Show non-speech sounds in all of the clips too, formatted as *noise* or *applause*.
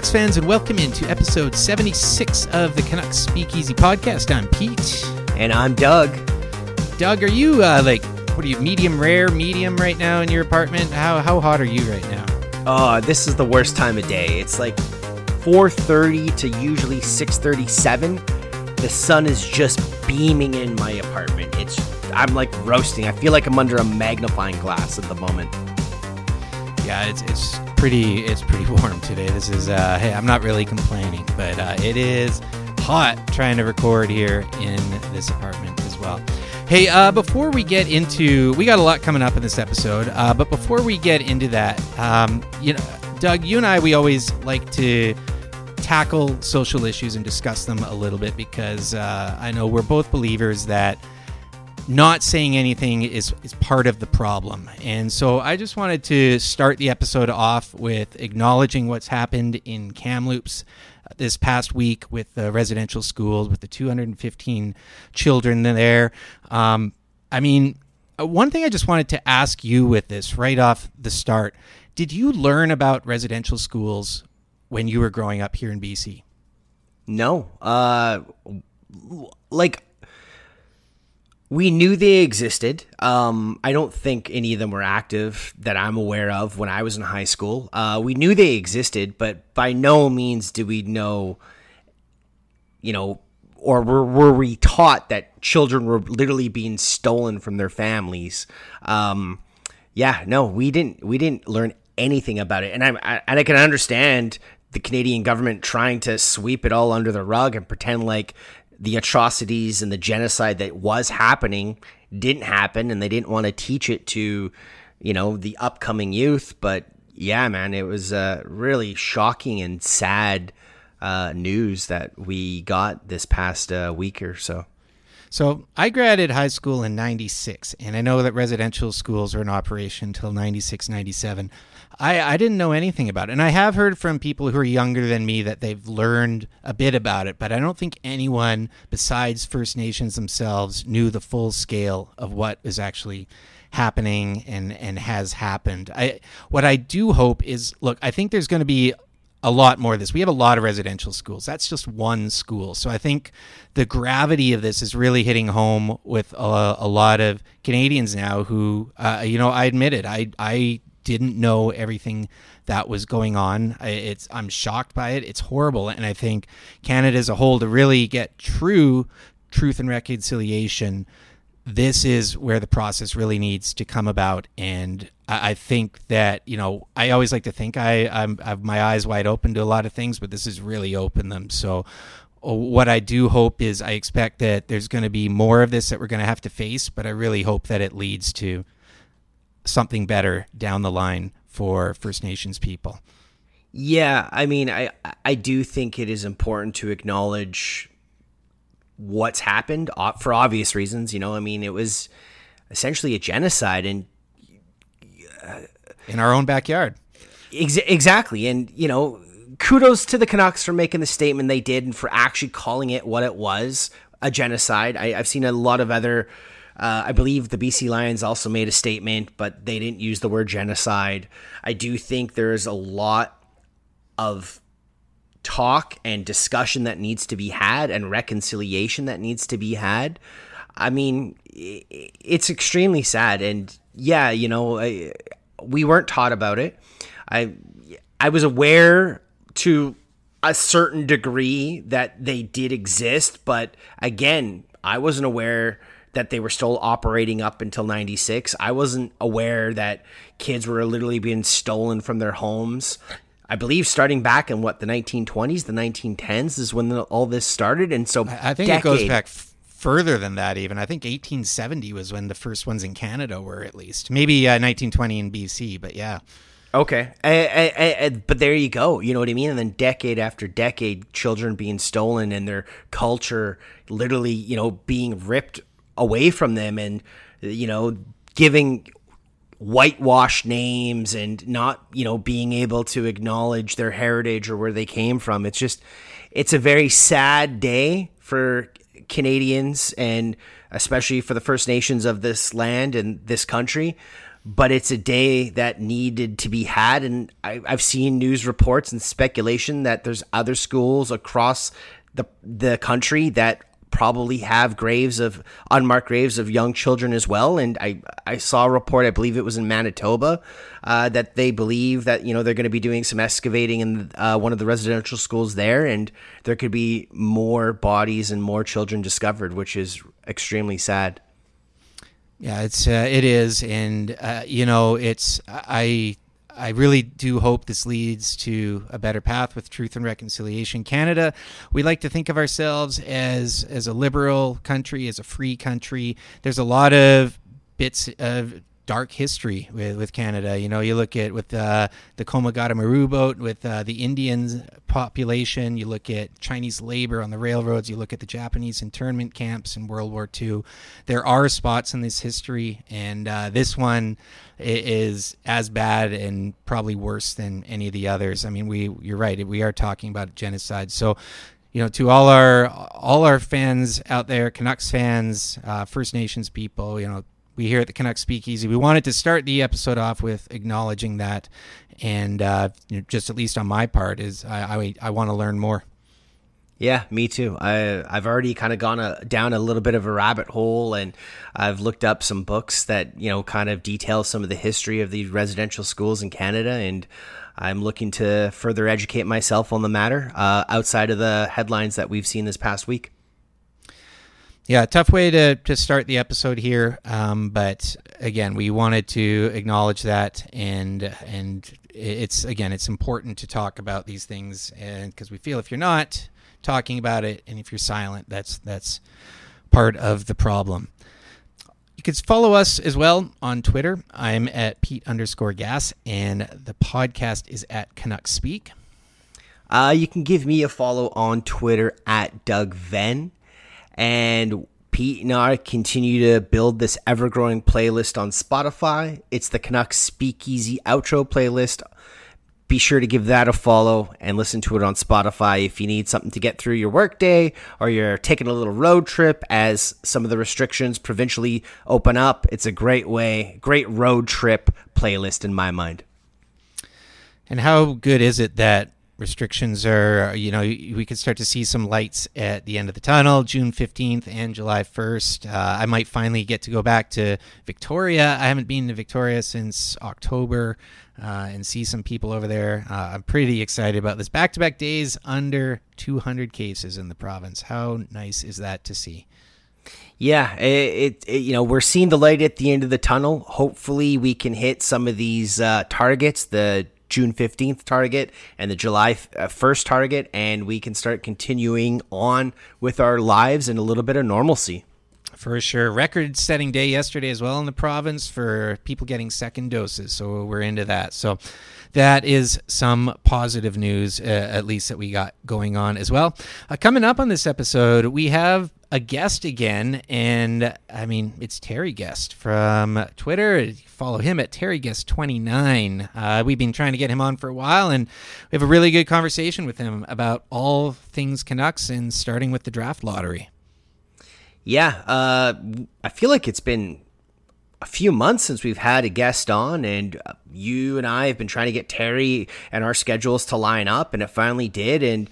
Canucks fans, and welcome into episode 76 of the Canucks Speakeasy podcast. I'm Pete. And I'm Doug. Doug, are you uh, like, what are you, medium rare, medium right now in your apartment? How, how hot are you right now? Oh, this is the worst time of day. It's like 4.30 to usually 6.37. The sun is just beaming in my apartment. It's I'm like roasting. I feel like I'm under a magnifying glass at the moment. Yeah, it's, it's pretty it's pretty *laughs* warm today. This is uh, hey, I'm not really complaining, but uh, it is hot trying to record here in this apartment as well. Hey, uh, before we get into, we got a lot coming up in this episode, uh, but before we get into that, um, you know, Doug, you and I, we always like to tackle social issues and discuss them a little bit because uh, I know we're both believers that not saying anything is, is part of the problem. And so I just wanted to start the episode off with acknowledging what's happened in Kamloops uh, this past week with the residential schools, with the 215 children there. Um, I mean, uh, one thing I just wanted to ask you with this right off the start did you learn about residential schools when you were growing up here in BC? No. Uh, like, we knew they existed. Um, I don't think any of them were active that I'm aware of when I was in high school. Uh, we knew they existed, but by no means did we know, you know, or were, were we taught that children were literally being stolen from their families. Um, yeah, no, we didn't. We didn't learn anything about it, and I, I and I can understand the Canadian government trying to sweep it all under the rug and pretend like the atrocities and the genocide that was happening didn't happen and they didn't want to teach it to you know the upcoming youth but yeah man it was uh, really shocking and sad uh, news that we got this past uh, week or so so I graduated high school in 96, and I know that residential schools were in operation until 96, 97. I, I didn't know anything about it. And I have heard from people who are younger than me that they've learned a bit about it, but I don't think anyone besides First Nations themselves knew the full scale of what is actually happening and, and has happened. I what I do hope is look, I think there's going to be a lot more of this. We have a lot of residential schools. That's just one school. So I think the gravity of this is really hitting home with a, a lot of Canadians now who, uh, you know, I admit it. I, I didn't know everything that was going on. It's I'm shocked by it. It's horrible, and I think Canada as a whole to really get true truth and reconciliation. This is where the process really needs to come about, and I, think that you know I always like to think I I'm, I have my eyes wide open to a lot of things, but this has really opened them. So uh, what I do hope is I expect that there's going to be more of this that we're going to have to face, but I really hope that it leads to something better down the line for First Nations people. Yeah, I mean, I I do think it is important to acknowledge what's happened for obvious reasons. You know, I mean, it was essentially a genocide, and uh, in our own backyard. Ex- exactly, and you know, kudos to the Canucks for making the statement they did and for actually calling it what it was a genocide. I, I've seen a lot of other uh, I believe the BC Lions also made a statement, but they didn't use the word genocide. I do think there's a lot of talk and discussion that needs to be had and reconciliation that needs to be had. I mean, it's extremely sad. And yeah, you know, I, we weren't taught about it. I I was aware to a certain degree that they did exist, but again, I wasn't aware that they were still operating up until 96. I wasn't aware that kids were literally being stolen from their homes. I believe starting back in what the 1920s, the 1910s is when the, all this started, and so I think decade, it goes back f- further than that. Even I think 1870 was when the first ones in Canada were, at least maybe uh, 1920 in BC, but yeah. Okay, I, I, I, but there you go. You know what I mean. And then decade after decade, children being stolen and their culture literally, you know, being ripped away from them and you know giving whitewash names and not you know being able to acknowledge their heritage or where they came from it's just it's a very sad day for Canadians and especially for the First Nations of this land and this country but it's a day that needed to be had. And I, I've seen news reports and speculation that there's other schools across the the country that probably have graves of unmarked graves of young children as well. And I I saw a report, I believe it was in Manitoba, uh, that they believe that you know they're going to be doing some excavating in uh, one of the residential schools there, and there could be more bodies and more children discovered, which is extremely sad. Yeah, it's uh, it is, and uh, you know, it's I I really do hope this leads to a better path with truth and reconciliation. Canada, we like to think of ourselves as as a liberal country, as a free country. There's a lot of bits of dark history with, with Canada. You know, you look at with uh, the Komagata Maru boat, with uh, the Indian population. You look at Chinese labor on the railroads. You look at the Japanese internment camps in World War II. There are spots in this history, and uh, this one is as bad and probably worse than any of the others. I mean, we you're right. We are talking about genocide. So you know, to all our all our fans out there, Canucks fans, uh, First Nations people, you know, we here at the Canucks Speakeasy, we wanted to start the episode off with acknowledging that, and uh, you know, just at least on my part, is I I, I want to learn more. Yeah, me too. I I've already kind of gone a, down a little bit of a rabbit hole, and I've looked up some books that you know kind of detail some of the history of these residential schools in Canada, and I'm looking to further educate myself on the matter uh, outside of the headlines that we've seen this past week. Yeah, tough way to, to start the episode here, um, but again, we wanted to acknowledge that, and and it's again, it's important to talk about these things, and because we feel if you're not talking about it, and if you're silent, that's that's part of the problem. You can follow us as well on Twitter. I'm at Pete underscore Gas, and the podcast is at Canuck Speak. Uh, you can give me a follow on Twitter at Doug Venn. And Pete and I continue to build this ever growing playlist on Spotify. It's the Canucks Speakeasy outro playlist. Be sure to give that a follow and listen to it on Spotify if you need something to get through your workday or you're taking a little road trip as some of the restrictions provincially open up. It's a great way, great road trip playlist in my mind. And how good is it that restrictions are, you know, we could start to see some lights at the end of the tunnel, June 15th and July 1st. Uh, I might finally get to go back to Victoria. I haven't been to Victoria since October uh, and see some people over there. Uh, I'm pretty excited about this. Back to back days under 200 cases in the province. How nice is that to see? Yeah, it, it, you know we're seeing the light at the end of the tunnel. Hopefully, we can hit some of these uh, targets. The June 15th target and the July 1st uh, target, and we can start continuing on with our lives and a little bit of normalcy. For sure. Record setting day yesterday as well in the province for people getting second doses. So we're into that. So that is some positive news, uh, at least that we got going on as well. Uh, coming up on this episode, we have a guest again, and I mean it's Terry Guest from Twitter. Follow him at Terry Guest twenty nine. Uh, we've been trying to get him on for a while, and we have a really good conversation with him about all things Canucks, and starting with the draft lottery. Yeah, uh, I feel like it's been a few months since we've had a guest on, and you and I have been trying to get Terry and our schedules to line up, and it finally did, and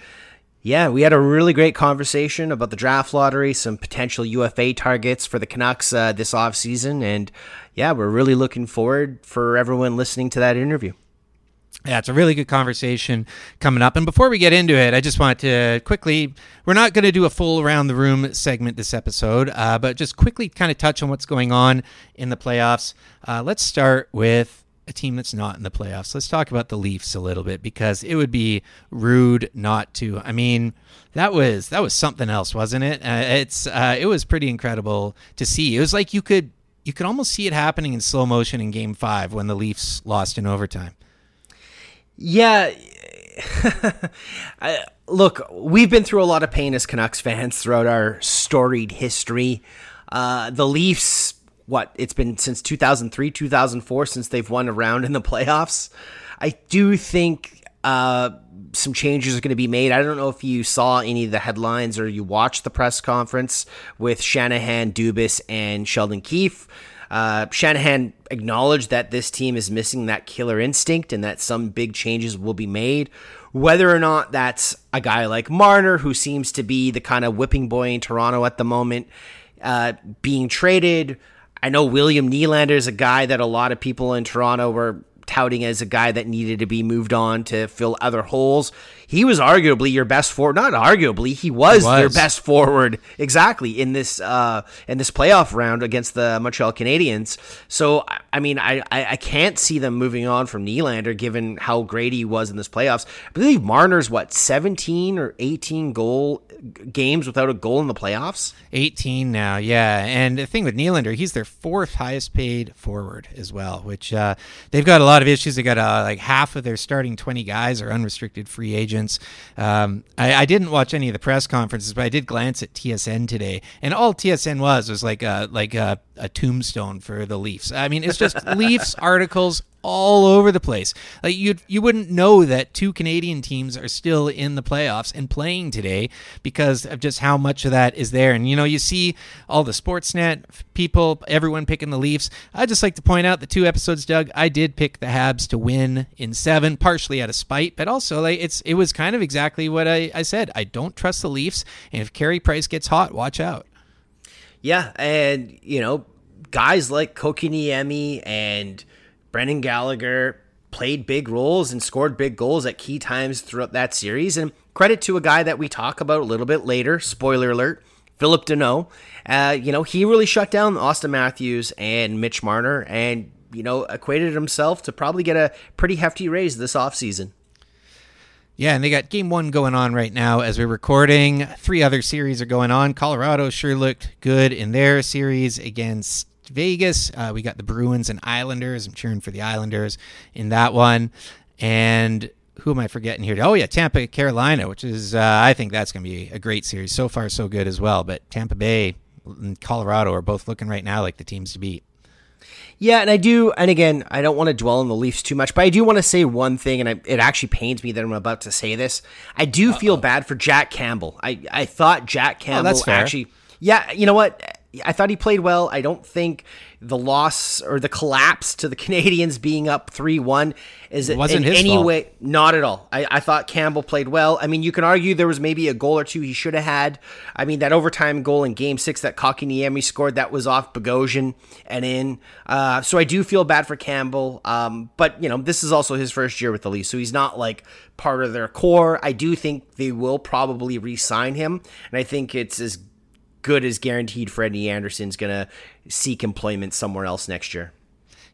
yeah, we had a really great conversation about the draft lottery, some potential UFA targets for the Canucks uh, this offseason. And yeah, we're really looking forward for everyone listening to that interview. Yeah, it's a really good conversation coming up. And before we get into it, I just want to quickly, we're not going to do a full around the room segment this episode, uh, but just quickly kind of touch on what's going on in the playoffs. Uh, let's start with a team that's not in the playoffs. Let's talk about the Leafs a little bit because it would be rude not to. I mean, that was that was something else, wasn't it? Uh, it's uh, it was pretty incredible to see. It was like you could you could almost see it happening in slow motion in Game Five when the Leafs lost in overtime. Yeah. *laughs* I, look, we've been through a lot of pain as Canucks fans throughout our storied history. Uh, the Leafs what it's been since 2003 2004 since they've won a round in the playoffs i do think uh, some changes are going to be made i don't know if you saw any of the headlines or you watched the press conference with shanahan dubas and sheldon keefe Uh, Shanahan acknowledged that this team is missing that killer instinct and that some big changes will be made. Whether or not that's a guy like Marner, who seems to be the kind of whipping boy in Toronto at the moment, uh, being traded. I know William Nylander is a guy that a lot of people in Toronto were touting as a guy that needed to be moved on to fill other holes. He was arguably your best forward. Not arguably, he was, he was. their best forward exactly in this uh, in this playoff round against the Montreal Canadiens. So I mean, I, I can't see them moving on from Nylander given how great he was in this playoffs. I believe Marner's what seventeen or eighteen goal games without a goal in the playoffs. 18 now, yeah. And the thing with Nylander, he's their fourth highest paid forward as well, which uh, they've got a lot of issues. They got uh, like half of their starting 20 guys are unrestricted free agents. Um, I, I, didn't watch any of the press conferences, but I did glance at TSN today, and all TSN was was like a like a, a tombstone for the Leafs. I mean, it's just *laughs* Leafs articles all over the place. Like you you wouldn't know that two Canadian teams are still in the playoffs and playing today because of just how much of that is there. And you know, you see all the Sportsnet people, everyone picking the Leafs. I just like to point out the two episodes, Doug. I did pick the Habs to win in seven, partially out of spite, but also like it's it was kind of exactly what I, I said. I don't trust the Leafs, and if Carey Price gets hot, watch out. Yeah, and you know, guys like Kotkaniemi and Brendan Gallagher played big roles and scored big goals at key times throughout that series. And credit to a guy that we talk about a little bit later, spoiler alert, Philip Danault. Uh, you know, he really shut down Auston Matthews and Mitch Marner and, you know, equated himself to probably get a pretty hefty raise this offseason. Yeah, and they got game one going on right now as we're recording. Three other series are going on. Colorado sure looked good in their series against Vegas. Uh, we got the Bruins and Islanders. I'm cheering for the Islanders in that one. And who am I forgetting here? Oh yeah, Tampa, Carolina, which is uh, I think that's going to be a great series. So far, so good as well. But Tampa Bay and Colorado are both looking right now like the teams to beat. Yeah, and I do, and again, I don't want to dwell on the Leafs too much, but I do want to say one thing, and I, it actually pains me that I'm about to say this. I do Uh-oh. feel bad for Jack Campbell. I, I thought Jack oh, Campbell oh, actually, yeah, you know what? I thought he played well. I don't think the loss or the collapse to the *laughs* Canadiens being up 3 1 is it in any fault. way, not at all. I, I thought Campbell played well. I mean, you can argue there was maybe a goal or two he should have had. I mean, that overtime goal in game six that Kotkaniemi scored, that was off Bogosian and in. Uh, so I do feel bad for Campbell. Um, but, you know, this is also his first year with the Leafs, so he's not like part of their core. I do think they will probably re sign him. And I think it's as good as guaranteed Freddie Andersen's going to seek employment somewhere else next year.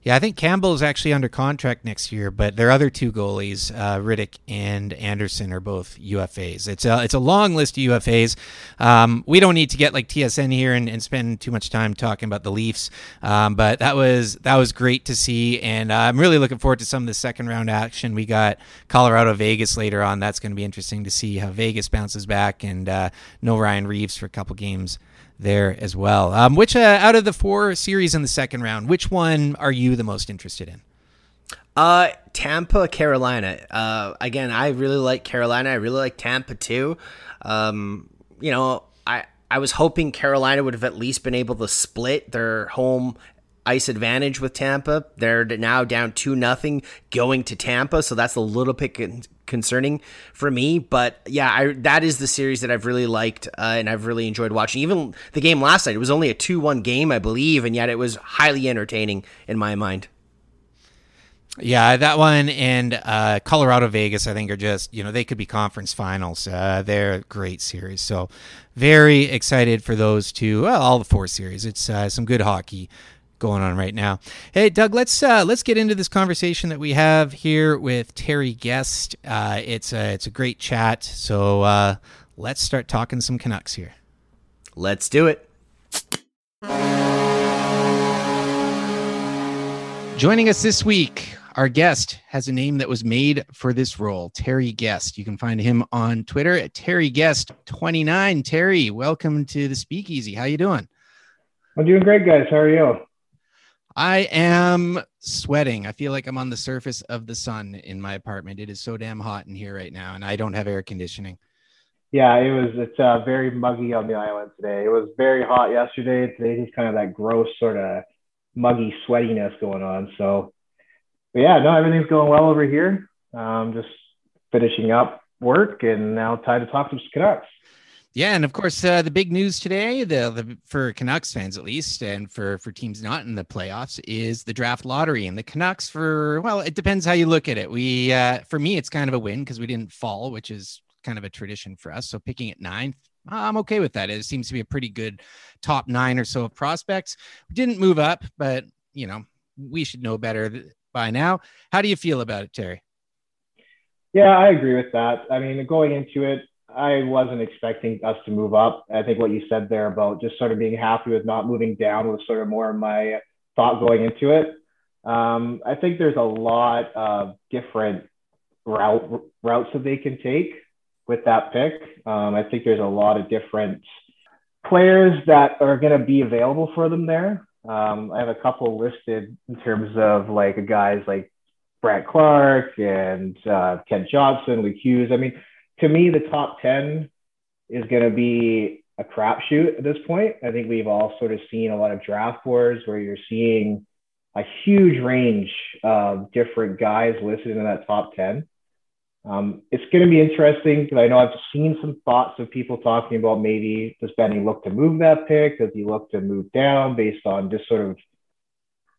Yeah, I think Campbell is actually under contract next year, but their other two goalies, uh, Rittich and Andersen, are both UFAs. It's a it's a long list of UFAs. Um, we don't need to get like TSN here and, and spend too much time talking about the Leafs, um, but that was that was great to see, and uh, I'm really looking forward to some of the second round action. We got Colorado Vegas later on. That's going to be interesting to see how Vegas bounces back, and uh, no Ryan Reaves for a couple games there as well. Um, which uh, out of the four series in the second round, which one are you the most interested in? Uh, Tampa, Carolina. Uh, again, I really like Carolina. I really like Tampa too. Um, you know, I I was hoping Carolina would have at least been able to split their home ice advantage with Tampa. They're now down two nothing going to Tampa, so that's a little bit concerning for me. But yeah, I, that is the series that I've really liked uh, and I've really enjoyed watching. Even the game last night, it was only a 2 1 game, I believe, and yet it was highly entertaining in my mind. Yeah, that one and uh, Colorado Vegas, I think, are just, you know, they could be conference finals. Uh, they're a great series. So, very excited for those two. Well, all the four series. It's uh, some good hockey going on right now. Hey, Doug, let's uh, let's get into this conversation that we have here with Terry Guest. Uh, it's a it's a great chat. So uh, let's start talking some Canucks here. Let's do it. Joining us this week, our guest has a name that was made for this role, Terry Guest. You can find him on Twitter at Terry Guest29. Terry, welcome to the Speakeasy. How you doing? I'm doing great, guys. How are you? I am sweating. I feel like I'm on the surface of the sun in my apartment. It is so damn hot in here right now, and I don't have air conditioning. Yeah, it was. It's uh, very muggy on the island today. It was very hot yesterday. Today is kind of that gross sort of muggy sweatiness going on. So, yeah, no, everything's going well over here. Um, just finishing up work and now time to talk to Canucks. Yeah, and of course, uh, the big news today, the, the, for Canucks fans at least, and for for teams not in the playoffs, is the draft lottery. And the Canucks, for well, it depends how you look at it. We, uh, for me, it's kind of a win because we didn't fall, which is kind of a tradition for us. So picking at ninth, I'm okay with that. It seems to be a pretty good top nine or so of prospects. We didn't move up, but you know, we should know better by now. How do you feel about it, Terry? Yeah, I agree with that. I mean, going into it, I wasn't expecting us to move up. I think what you said there about just sort of being happy with not moving down was sort of more of my thought going into it. Um, I think there's a lot of different route routes that they can take with that pick. Um, I think there's a lot of different players that are going to be available for them there. Um, I have a couple listed in terms of like guys like Brandt Clarke and uh, Kent Johnson, Luke Hughes. I mean, to me, the top 10 is going to be a crapshoot at this point. I think we've all sort of seen a lot of draft wars where you're seeing a huge range of different guys listed in that top 10. Um, it's going to be interesting because I know I've seen some thoughts of people talking about maybe does Benny look to move that pick? Does he look to move down based on just sort of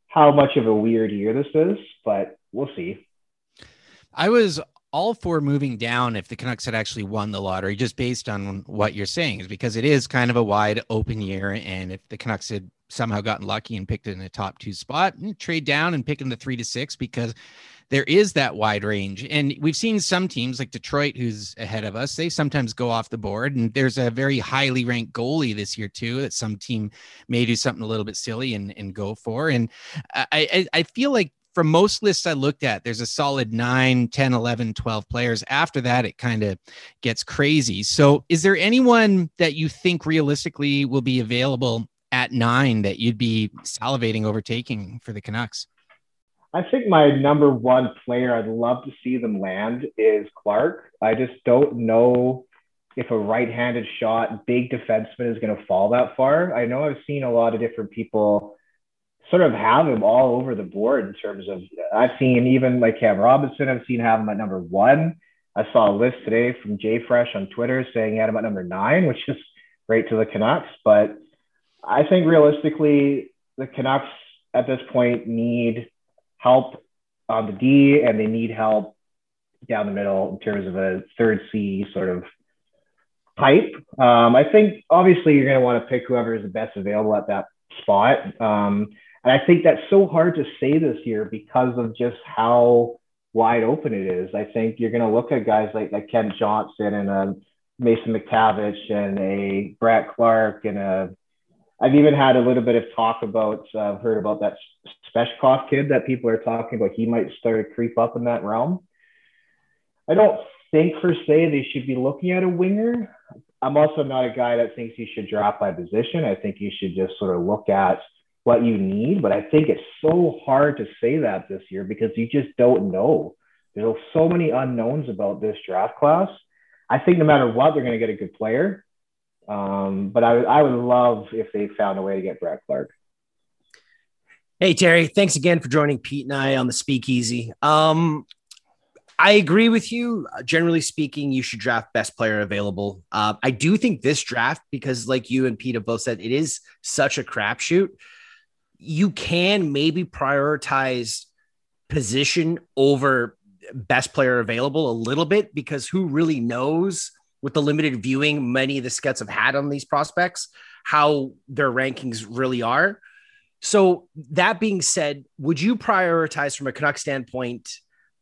how much of a weird year this is? But we'll see. I was all for moving down if the Canucks had actually won the lottery, just based on what you're saying, is because it is kind of a wide open year. And if the Canucks had somehow gotten lucky and picked in a top two spot, hmm, trade down and pick in the three to six because there is that wide range. And we've seen some teams like Detroit, who's ahead of us, they sometimes go off the board. And there's a very highly ranked goalie this year, too, that some team may do something a little bit silly and, and go for. And I, I, I feel like from most lists I looked at, there's a solid 9, 10, 11, 12 players. After that, it kind of gets crazy. So, is there anyone that you think realistically will be available at nine that you'd be salivating overtaking for the Canucks? I think my number one player I'd love to see them land is Clarke. I just don't know if a right handed shot, big defenseman is going to fall that far. I know I've seen a lot of different people sort of have him all over the board in terms of I've seen even like Cam Robinson, I've seen have him at number one. I saw a list today from Jay Fresh on Twitter saying he had him at number nine, which is great to the Canucks. But I think realistically, the Canucks at this point need help on the D and they need help down the middle in terms of a third C sort of type. Um, I think obviously you're going to want to pick whoever is the best available at that spot. Um, and I think that's so hard to say this year because of just how wide open it is. I think you're going to look at guys like, like Kent Johnson and a Mason McTavish and a Brett Clarke and a I've even had a little bit of talk about I've uh, heard about that Svechkov kid that people are talking about. He might start to creep up in that realm. I don't think per se they should be looking at a winger. I'm also not a guy that thinks you should drop by position. I think you should just sort of look at what you need. But I think it's so hard to say that this year because you just don't know. There's so many unknowns about this draft class. I think no matter what, they're going to get a good player. Um, but I, I would love if they found a way to get Brandt Clarke. Hey Terry, thanks again for joining Pete and I on the Speakeasy. Um, I agree with you. Generally speaking, you should draft best player available. Uh, I do think this draft, because like you and Pete have both said, it is such a crapshoot you can maybe prioritize position over best player available a little bit because who really knows with the limited viewing many of the scouts have had on these prospects how their rankings really are. So that being said, would you prioritize from a Canuck standpoint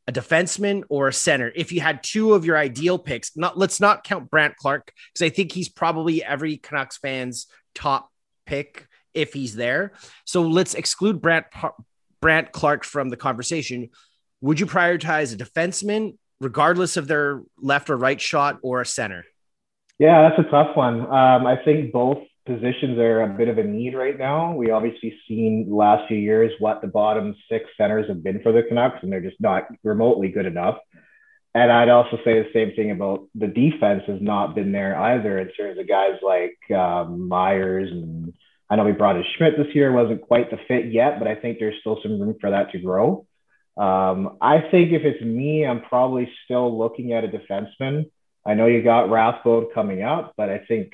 a defenseman or a center if you had two of your ideal picks? Not let's not count Brandt Clarke because I think he's probably every Canucks fan's top pick if he's there. So let's exclude Brandt Brandt Clarke from the conversation. Would you prioritize a defenseman, regardless of their left or right shot, or a center? Yeah, that's a tough one. Um, I think both positions are a bit of a need right now. We obviously seen last few years what the bottom six centers have been for the Canucks, and they're just not remotely good enough. And I'd also say the same thing about the defense has not been there either in terms of guys like um, Myers and I know we brought in Schmidt this year, wasn't quite the fit yet, but I think there's still some room for that to grow. Um, I think if it's me, I'm probably still looking at a defenseman. I know you got Rathbone coming up, but I think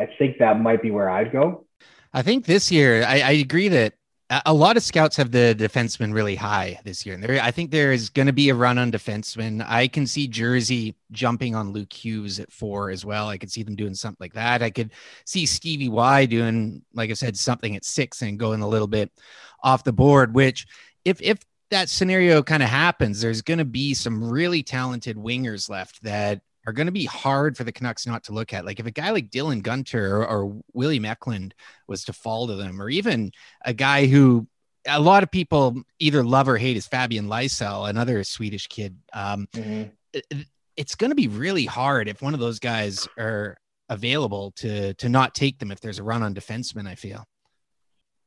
I think that might be where I'd go. I think this year, I, I agree that a lot of scouts have the defenseman really high this year. And there, I think there is going to be a run on defenseman. I can see Jersey jumping on Luke Hughes at four as well. I could see them doing something like that. I could see Stevie Y doing, like I said, something at six and going a little bit off the board, which if, if that scenario kind of happens, there's going to be some really talented wingers left that are going to be hard for the Canucks not to look at. Like if a guy like Dylan Guenther or, or William Eklund was to fall to them, or even a guy who a lot of people either love or hate is Fabian Lysell, another Swedish kid. Um, mm-hmm. it, it's going to be really hard if one of those guys are available to to not take them if there's a run on defensemen. I feel.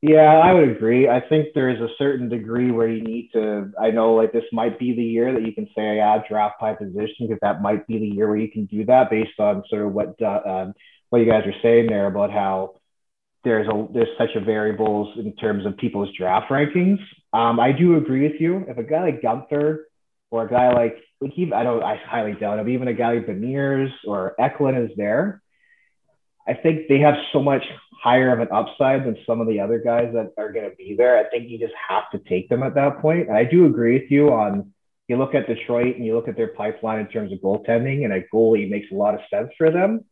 Yeah, I would agree. I think there is a certain degree where you need to. I know, like this might be the year that you can say, "Yeah, draft by position," because that might be the year where you can do that based on sort of what uh, um, what you guys are saying there about how there's a there's such a variables in terms of people's draft rankings. Um, I do agree with you. If a guy like Guenther or a guy like I don't I highly doubt it. Even a guy like Beniers or Eklund is there. I think they have so much higher of an upside than some of the other guys that are going to be there. I think you just have to take them at that point. And I do agree with you on you look at Detroit and you look at their pipeline in terms of goaltending, and a goalie makes a lot of sense for them.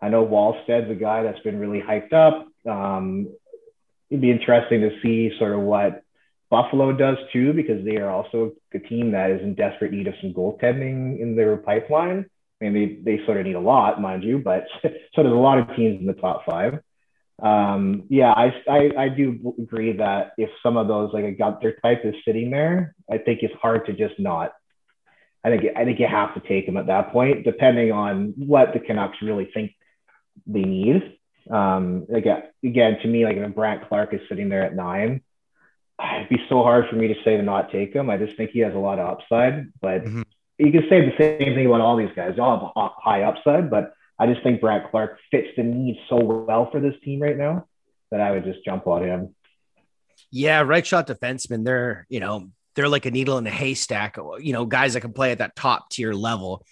I know Wallstedt's a guy that's been really hyped up. Um, it'd be interesting to see sort of what Buffalo does too, because they are also a team that is in desperate need of some goaltending in their pipeline. I mean, they, they sort of need a lot, mind you, but *laughs* so there's a lot of teams in the top five. Um, yeah, I, I, I do agree that if some of those, like a Guenther type is sitting there, I think it's hard to just not. I think I think you have to take them at that point, depending on what the Canucks really think they need. Um, again, again, to me, like if Brandt Clarke is sitting there at nine, it'd be so hard for me to say to not take him. I just think he has a lot of upside, but mm-hmm you can say the same thing about all these guys. They all have a high upside, but I just think Brad Clarke fits the need so well for this team right now that I would just jump on him. Yeah, right shot defensemen. They're, you know, they're like a needle in a haystack, you know, guys that can play at that top tier level.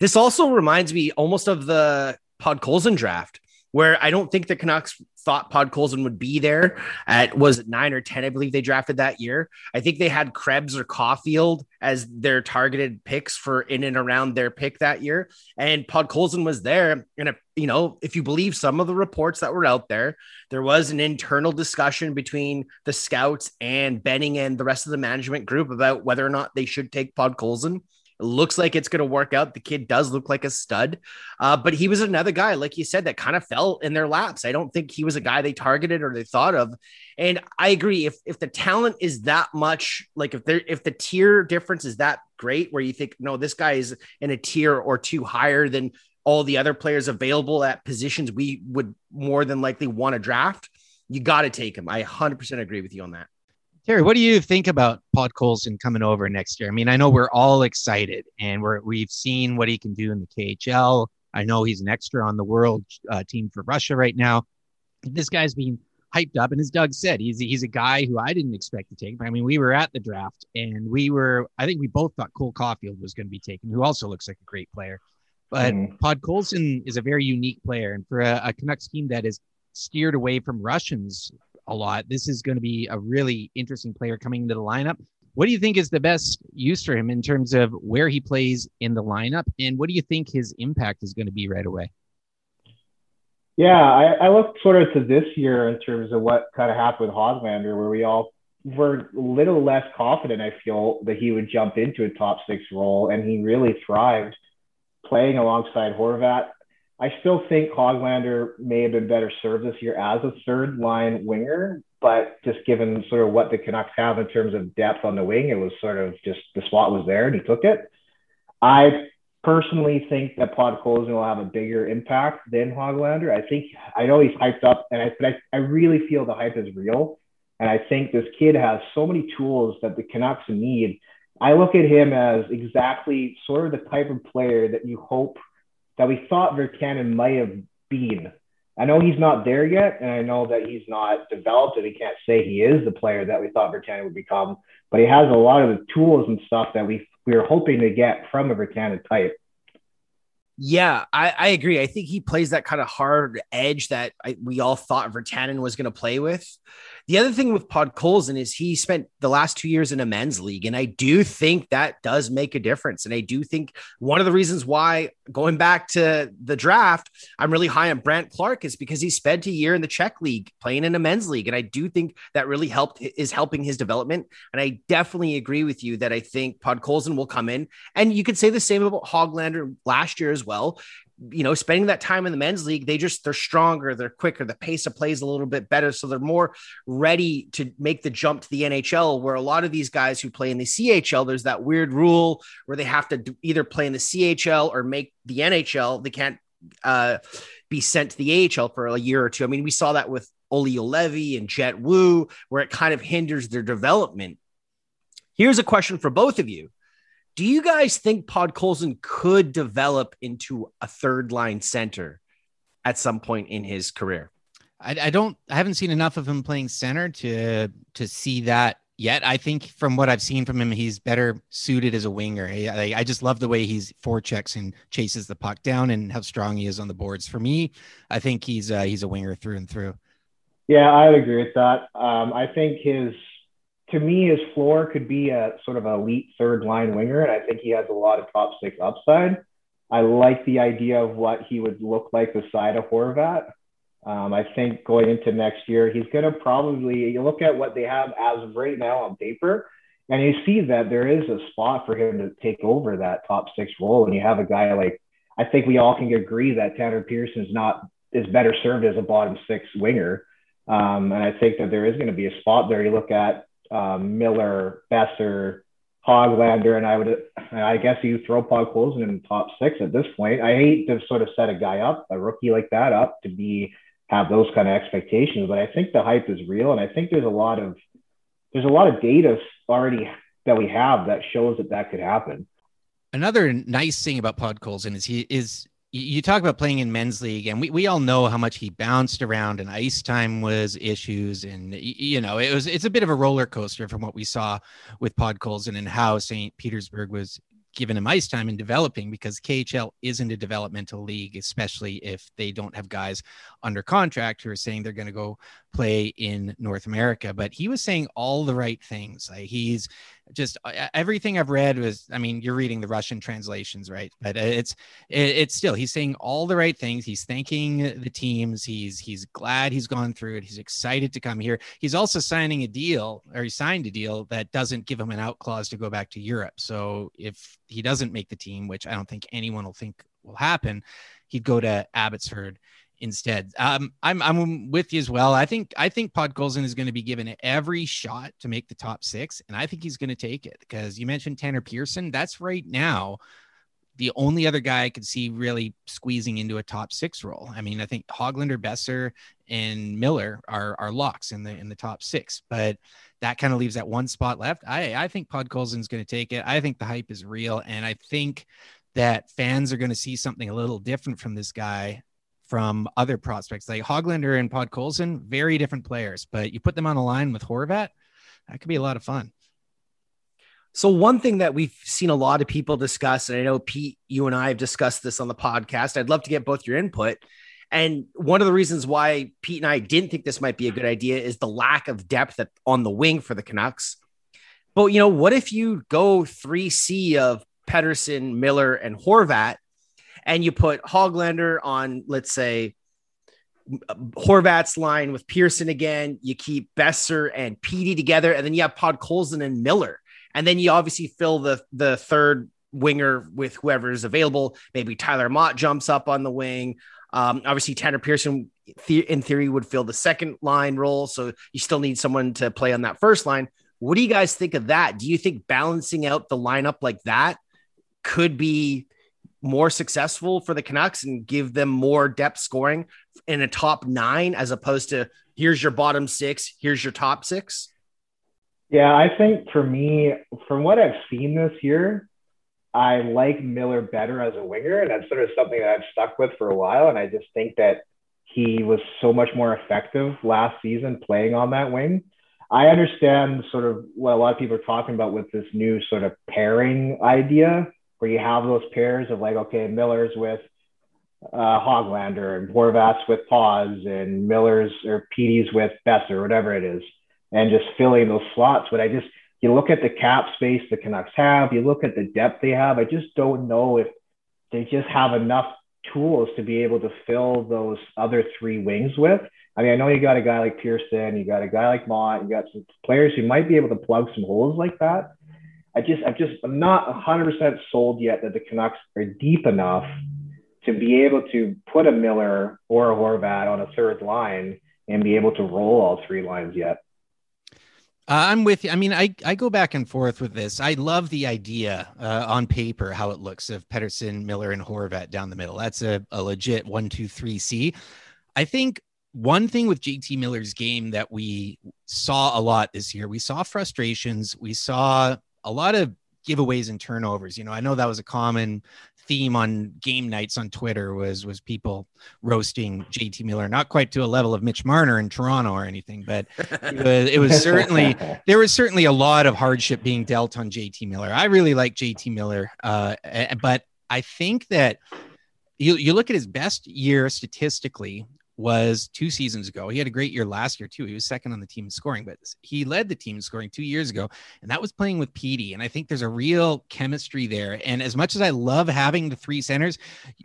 This also reminds me almost of the Podkolzin draft where I don't think the Canucks thought Podkolzin would be there at was it nine or 10, I believe they drafted that year. I think they had Krebs or Caufield as their targeted picks for in and around their pick that year. And Podkolzin was there. And, you know, if you believe some of the reports that were out there, there was an internal discussion between the scouts and Benning and the rest of the management group about whether or not they should take Podkolzin. It looks like it's going to work out. The kid does look like a stud, uh, but he was another guy, like you said, that kind of fell in their laps. I don't think he was a guy they targeted or they thought of. And I agree. If if the talent is that much, like if there if the tier difference is that great, where you think no, this guy is in a tier or two higher than all the other players available at positions we would more than likely want to draft, you got to take him. I 100% agree with you on that. Terry, what do you think about Podkolzin coming over next year? I mean, I know we're all excited and we're, we've seen what he can do in the KHL. I know he's an extra on the world uh, team for Russia right now. This guy's being hyped up, and as Doug said, he's he's a guy who I didn't expect to take. I mean, we were at the draft, and we were I think we both thought Cole Caufield was going to be taken, who also looks like a great player. But mm. Podkolzin is a very unique player, and for a, a Canucks team that is steered away from Russians a lot. This is going to be a really interesting player coming into the lineup. What do you think is the best use for him in terms of where he plays in the lineup? And what do you think his impact is going to be right away? Yeah, I, I look sort of to this year in terms of what kind of happened with Hoglander, where we all were a little less confident, I feel, that he would jump into a top six role. And he really thrived playing alongside Horvat I still think Hoglander may have been better served this year as a third line winger, but just given sort of what the Canucks have in terms of depth on the wing, it was sort of just the spot was there and he took it. I personally think that Podkolzin will have a bigger impact than Hoglander. I think I know he's hyped up, and I but I, I really feel the hype is real. And I think this kid has so many tools that the Canucks need. I look at him as exactly sort of the type of player that you hope that we thought Virtanen might have been I know he's not there yet, and I know that he's not developed, and he can't say he is the player that we thought Virtanen would become. But he has a lot of the tools and stuff that we we were hoping to get from a Virtanen type. Yeah, I, I, agree. I think he plays that kind of hard edge that I, we all thought Virtanen was going to play with. The other thing with Podkolzin is he spent the last two years in a men's league, and I do think that does make a difference. And I do think one of the reasons why going back to the draft, I'm really high on Brandt Clarke is because he spent a year in the Czech league playing in a men's league, and I do think that really helped is helping his development. And I definitely agree with you that I think Podkolzin will come in, and you could say the same about Hoglander last year as well you know, spending that time in the men's league, they just they're stronger, they're quicker, the pace of play is a little bit better, so they're more ready to make the jump to the NHL. Where a lot of these guys who play in the CHL, there's that weird rule where they have to either play in the CHL or make the NHL. They can't uh, be sent to the AHL for a year or two. I mean, we saw that with Olli Juolevi and Jett Woo, where it kind of hinders their development. Here's a question for both of you do you guys think Podkolzin could develop into a third line center at some point in his career? I, I, don't. I haven't seen enough of him playing center to to see that yet. I think from what I've seen from him, he's better suited as a winger. I, I just love the way he's forechecks and chases the puck down, and how strong he is on the boards. For me, I think he's uh, he's a winger through and through. Yeah, I would agree with that. Um, I think his to me, his floor could be a sort of elite third line winger, and I think he has a lot of top six upside. I like the idea of what he would look like beside a Horvat. Um, I think going into next year, he's going to probably you look at what they have as of right now on paper, and you see that there is a spot for him to take over that top six role. And you have a guy like I think we all can agree that Tanner Pearson is not is better served as a bottom six winger. Um, and I think that there is going to be a spot there. You look at um, Miller, Boeser, Hoglander, and I would, I guess you throw Podkolzin in the top six at this point. I hate to sort of set a guy up, a rookie like that up to be have those kind of expectations, but I think the hype is real, and I think there's a lot of there's a lot of data already that we have that shows that that could happen. Another nice thing about Podkolzin is he is you talk about playing in men's league and we, we all know how much he bounced around and ice time was issues and you know it was it's a bit of a roller coaster from what we saw with Podkolzin and how st petersburg was given him ice time and developing because khl isn't a developmental league especially if they don't have guys under contract who are saying they're going to go play in north america. But he was saying all the right things. Like he's just uh, everything I've read was, I mean, you're reading the Russian translations, right? But uh, it's, it's still, he's saying all the right things. He's thanking the teams. He's, he's glad he's gone through it. He's excited to come here. He's also signing a deal or he signed a deal that doesn't give him an out clause to go back to Europe. So if he doesn't make the team, which I don't think anyone will think will happen, he'd go to Abbotsford instead. Um, I'm I'm with you as well. I think I think Podkolzin is going to be given every shot to make the top six, and I think he's going to take it because you mentioned Tanner Pearson. That's right now the only other guy I could see really squeezing into a top six role. I mean, I think Hoglander, Boeser, and Miller are are locks in the in the top six, but that kind of leaves that one spot left. I I think Podkolzin is going to take it. I think the hype is real, and I think that fans are going to see something a little different from this guy from other prospects like Hoglander and Podkolzin, very different players, but you put them on a line with Horvat, that could be a lot of fun. So one thing that we've seen a lot of people discuss, and I know Pete, you and I have discussed this on the podcast. I'd love to get both your input. And one of the reasons why Pete and I didn't think this might be a good idea is the lack of depth on the wing for the Canucks. But you know, what if you go 3C of Pettersson, Miller, and Horvat, and you put Hoglander on, let's say, Horvat's line with Pearson again. You keep Boeser and Petey together, and then you have Podkolzin and Miller, and then you obviously fill the the third winger with whoever is available. Maybe Tyler Motte jumps up on the wing. Um, obviously, Tanner Pearson, in theory, would fill the second line role, so you still need someone to play on that first line. What do you guys think of that? Do you think balancing out the lineup like that could be more successful for the Canucks and give them more depth scoring in a top nine as opposed to here's your bottom six, here's your top six? Yeah, I think for me, from what I've seen this year, I like Miller better as a winger. And that's sort of something that I've stuck with for a while. And I just think that he was so much more effective last season playing on that wing. I understand sort of what a lot of people are talking about with this new sort of pairing idea, where you have those pairs of like, okay, Miller's with uh, Hoglander and Horvat's with Paws and Miller's or Petey's with Boeser, whatever it is, and just filling those slots. But I just, you look at the cap space the Canucks have, you look at the depth they have, I just don't know if they just have enough tools to be able to fill those other three wings with. I mean, I know you got a guy like Pearson, you got a guy like Motte, you got some players who might be able to plug some holes like that. I just, I'm just, I'm not 100% sold yet that the Canucks are deep enough to be able to put a Miller or a Horvat on a third line and be able to roll all three lines yet. Uh, I'm with you. I mean, I, I go back and forth with this. I love the idea uh, on paper, how it looks of Pettersson, Miller, and Horvat down the middle. That's a, a legit one, two, three C. I think one thing with JT Miller's game that we saw a lot this year, we saw frustrations. We saw a lot of giveaways and turnovers. You know, I know that was a common theme on game nights on Twitter was was people roasting JT Miller, not quite to a level of Mitch Marner in Toronto or anything, but it was, it was certainly *laughs* there was certainly a lot of hardship being dealt on JT Miller. I really like JT Miller, uh, but I think that you you look at his best year statistically was two seasons ago. He had a great year last year too. He was second on the team in scoring, but he led the team in scoring two years ago, and that was playing with Petey. And I think there's a real chemistry there. And as much as I love having the three centers,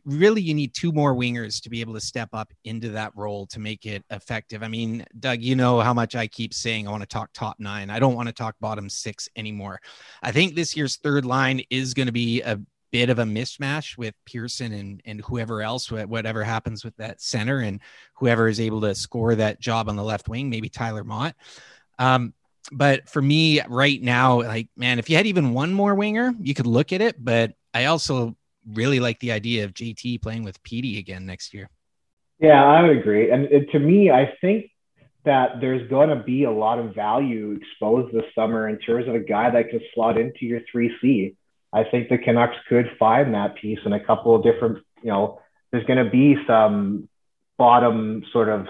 really you need two more wingers to be able to step up into that role to make it effective. I mean, Doug, you know how much I keep saying I want to talk top nine. I don't want to talk bottom six anymore. I think this year's third line is going to be a bit of a mismatch with Pearson and and whoever else, whatever happens with that center and whoever is able to score that job on the left wing, maybe Tyler Motte. Um, but for me right now, like man, if you had even one more winger, you could look at it. But I also really like the idea of JT playing with Petey again next year. Yeah, I would agree. And it, to me, I think that there's going to be a lot of value exposed this summer in terms of a guy that can slot into your 3C. I think the Canucks could find that piece in a couple of different, you know, there's going to be some bottom sort of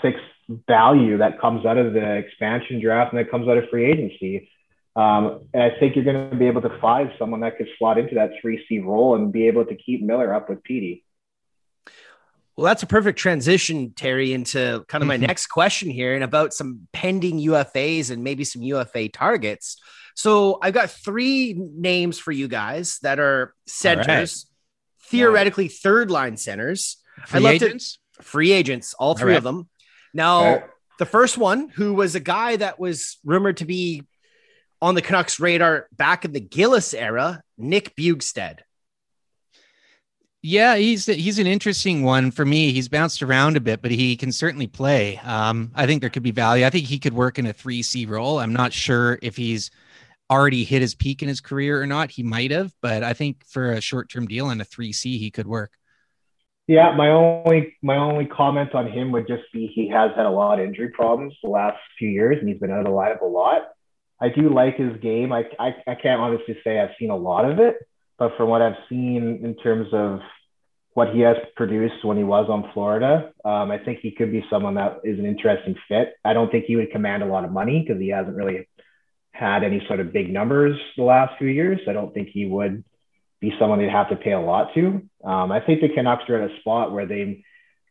six value that comes out of the expansion draft and that comes out of free agency. Um, and I think you're going to be able to find someone that could slot into that 3C role and be able to keep Miller up with Petey. Well, that's a perfect transition, Terry, into kind of my mm-hmm. next question here and about some pending UFAs and maybe some UFA targets. So I've got three names for you guys that are centers, right. theoretically yeah. third line centers. Free agents? To, free agents, all three all right. of them. Now, the first one, who was a guy that was rumored to be on the Canucks radar back in the Gillis era, Nick Bjugstad. Yeah, he's he's an interesting one for me. He's bounced around a bit, but he can certainly play. Um, I think there could be value. I think he could work in a three C role. I'm not sure if he's already hit his peak in his career or not. He might have, but I think for a short term deal and a three C, he could work. Yeah, my only my only comment on him would just be he has had a lot of injury problems the last few years, and he's been out of the lineup a lot. I do like his game. I, I I can't honestly say I've seen a lot of it, but from what I've seen in terms of what he has produced when he was on Florida, um, I think he could be someone that is an interesting fit. I don't think he would command a lot of money because he hasn't really had any sort of big numbers the last few years. I don't think he would be someone they'd have to pay a lot to. Um, I think the Canucks are at a spot where they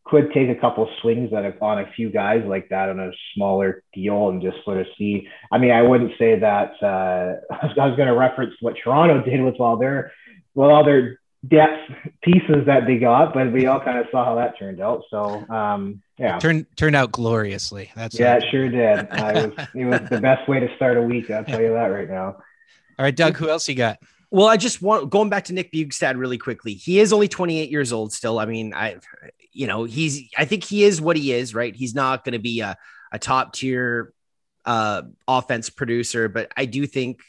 could take a couple swings at a, on a few guys like that on a smaller deal and just sort of see. I mean, I wouldn't say that uh, *laughs* I was going to reference what Toronto did with all their well all their depth pieces that they got, but we all kind of saw how that turned out. So um, yeah, it turned turned out gloriously. That's yeah, it sure did. *laughs* It, was, it was the best way to start a week. I'll tell you that right now. All right, Doug, who else you got? Well, I just want going back to Nick Bjugstad really quickly. He is only 28 years old still. I mean, I, you know, he's I think he is what he is, right? He's not going to be a, a top tier uh, offense producer, but I do think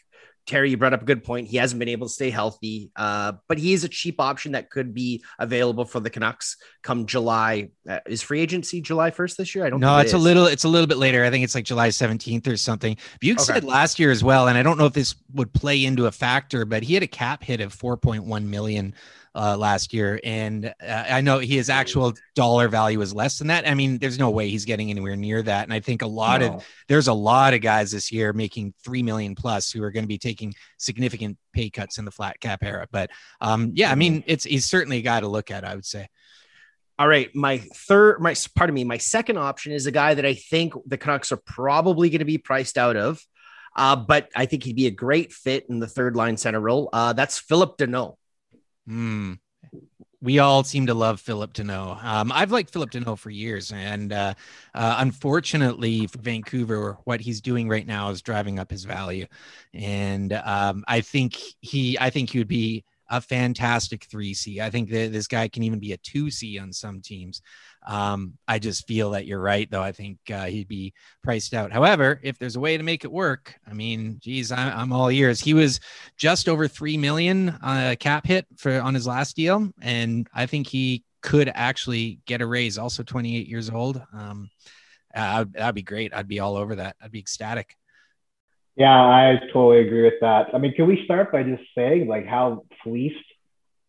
Terry, you brought up a good point. He hasn't been able to stay healthy, uh, but he is a cheap option that could be available for the Canucks come July. Uh, is free agency July first this year? I don't. know. it's a little. It's a little bit later. I think it's like July seventeenth or something. Buke okay. said last year as well, and I don't know if this would play into a factor, but he had a cap hit of four point one million uh, last year, and uh, I know his actual dollar value is less than that. I mean, there's no way he's getting anywhere near that. And I think a lot no. of there's a lot of guys this year making three million plus who are going to be taking significant pay cuts in the flat cap era. But um, yeah, I mean, mm-hmm. it's he's certainly a guy to look at. I would say. All right, my third, my pardon me, my second option is a guy that I think the Canucks are probably going to be priced out of, uh, but I think he'd be a great fit in the third line center role. Uh, that's Phillip Danault. Hmm. We all seem to love Phillip Danault. Um, I've liked Phillip Danault for years, and uh, uh, unfortunately for Vancouver, what he's doing right now is driving up his value. And um, I think he, I think he would be a fantastic 3C. I think that this guy can even be a 2C on some teams. Um, I just feel that you're right, though. I think uh, he'd be priced out. However, if there's a way to make it work, I mean, geez, I, am all ears. He was just over three million uh, cap hit for on his last deal, and I think he could actually get a raise. Also, 28 years old. Um, uh, that'd be great. I'd be all over that. I'd be ecstatic. Yeah, I totally agree with that. I mean, can we start by just saying like how fleeced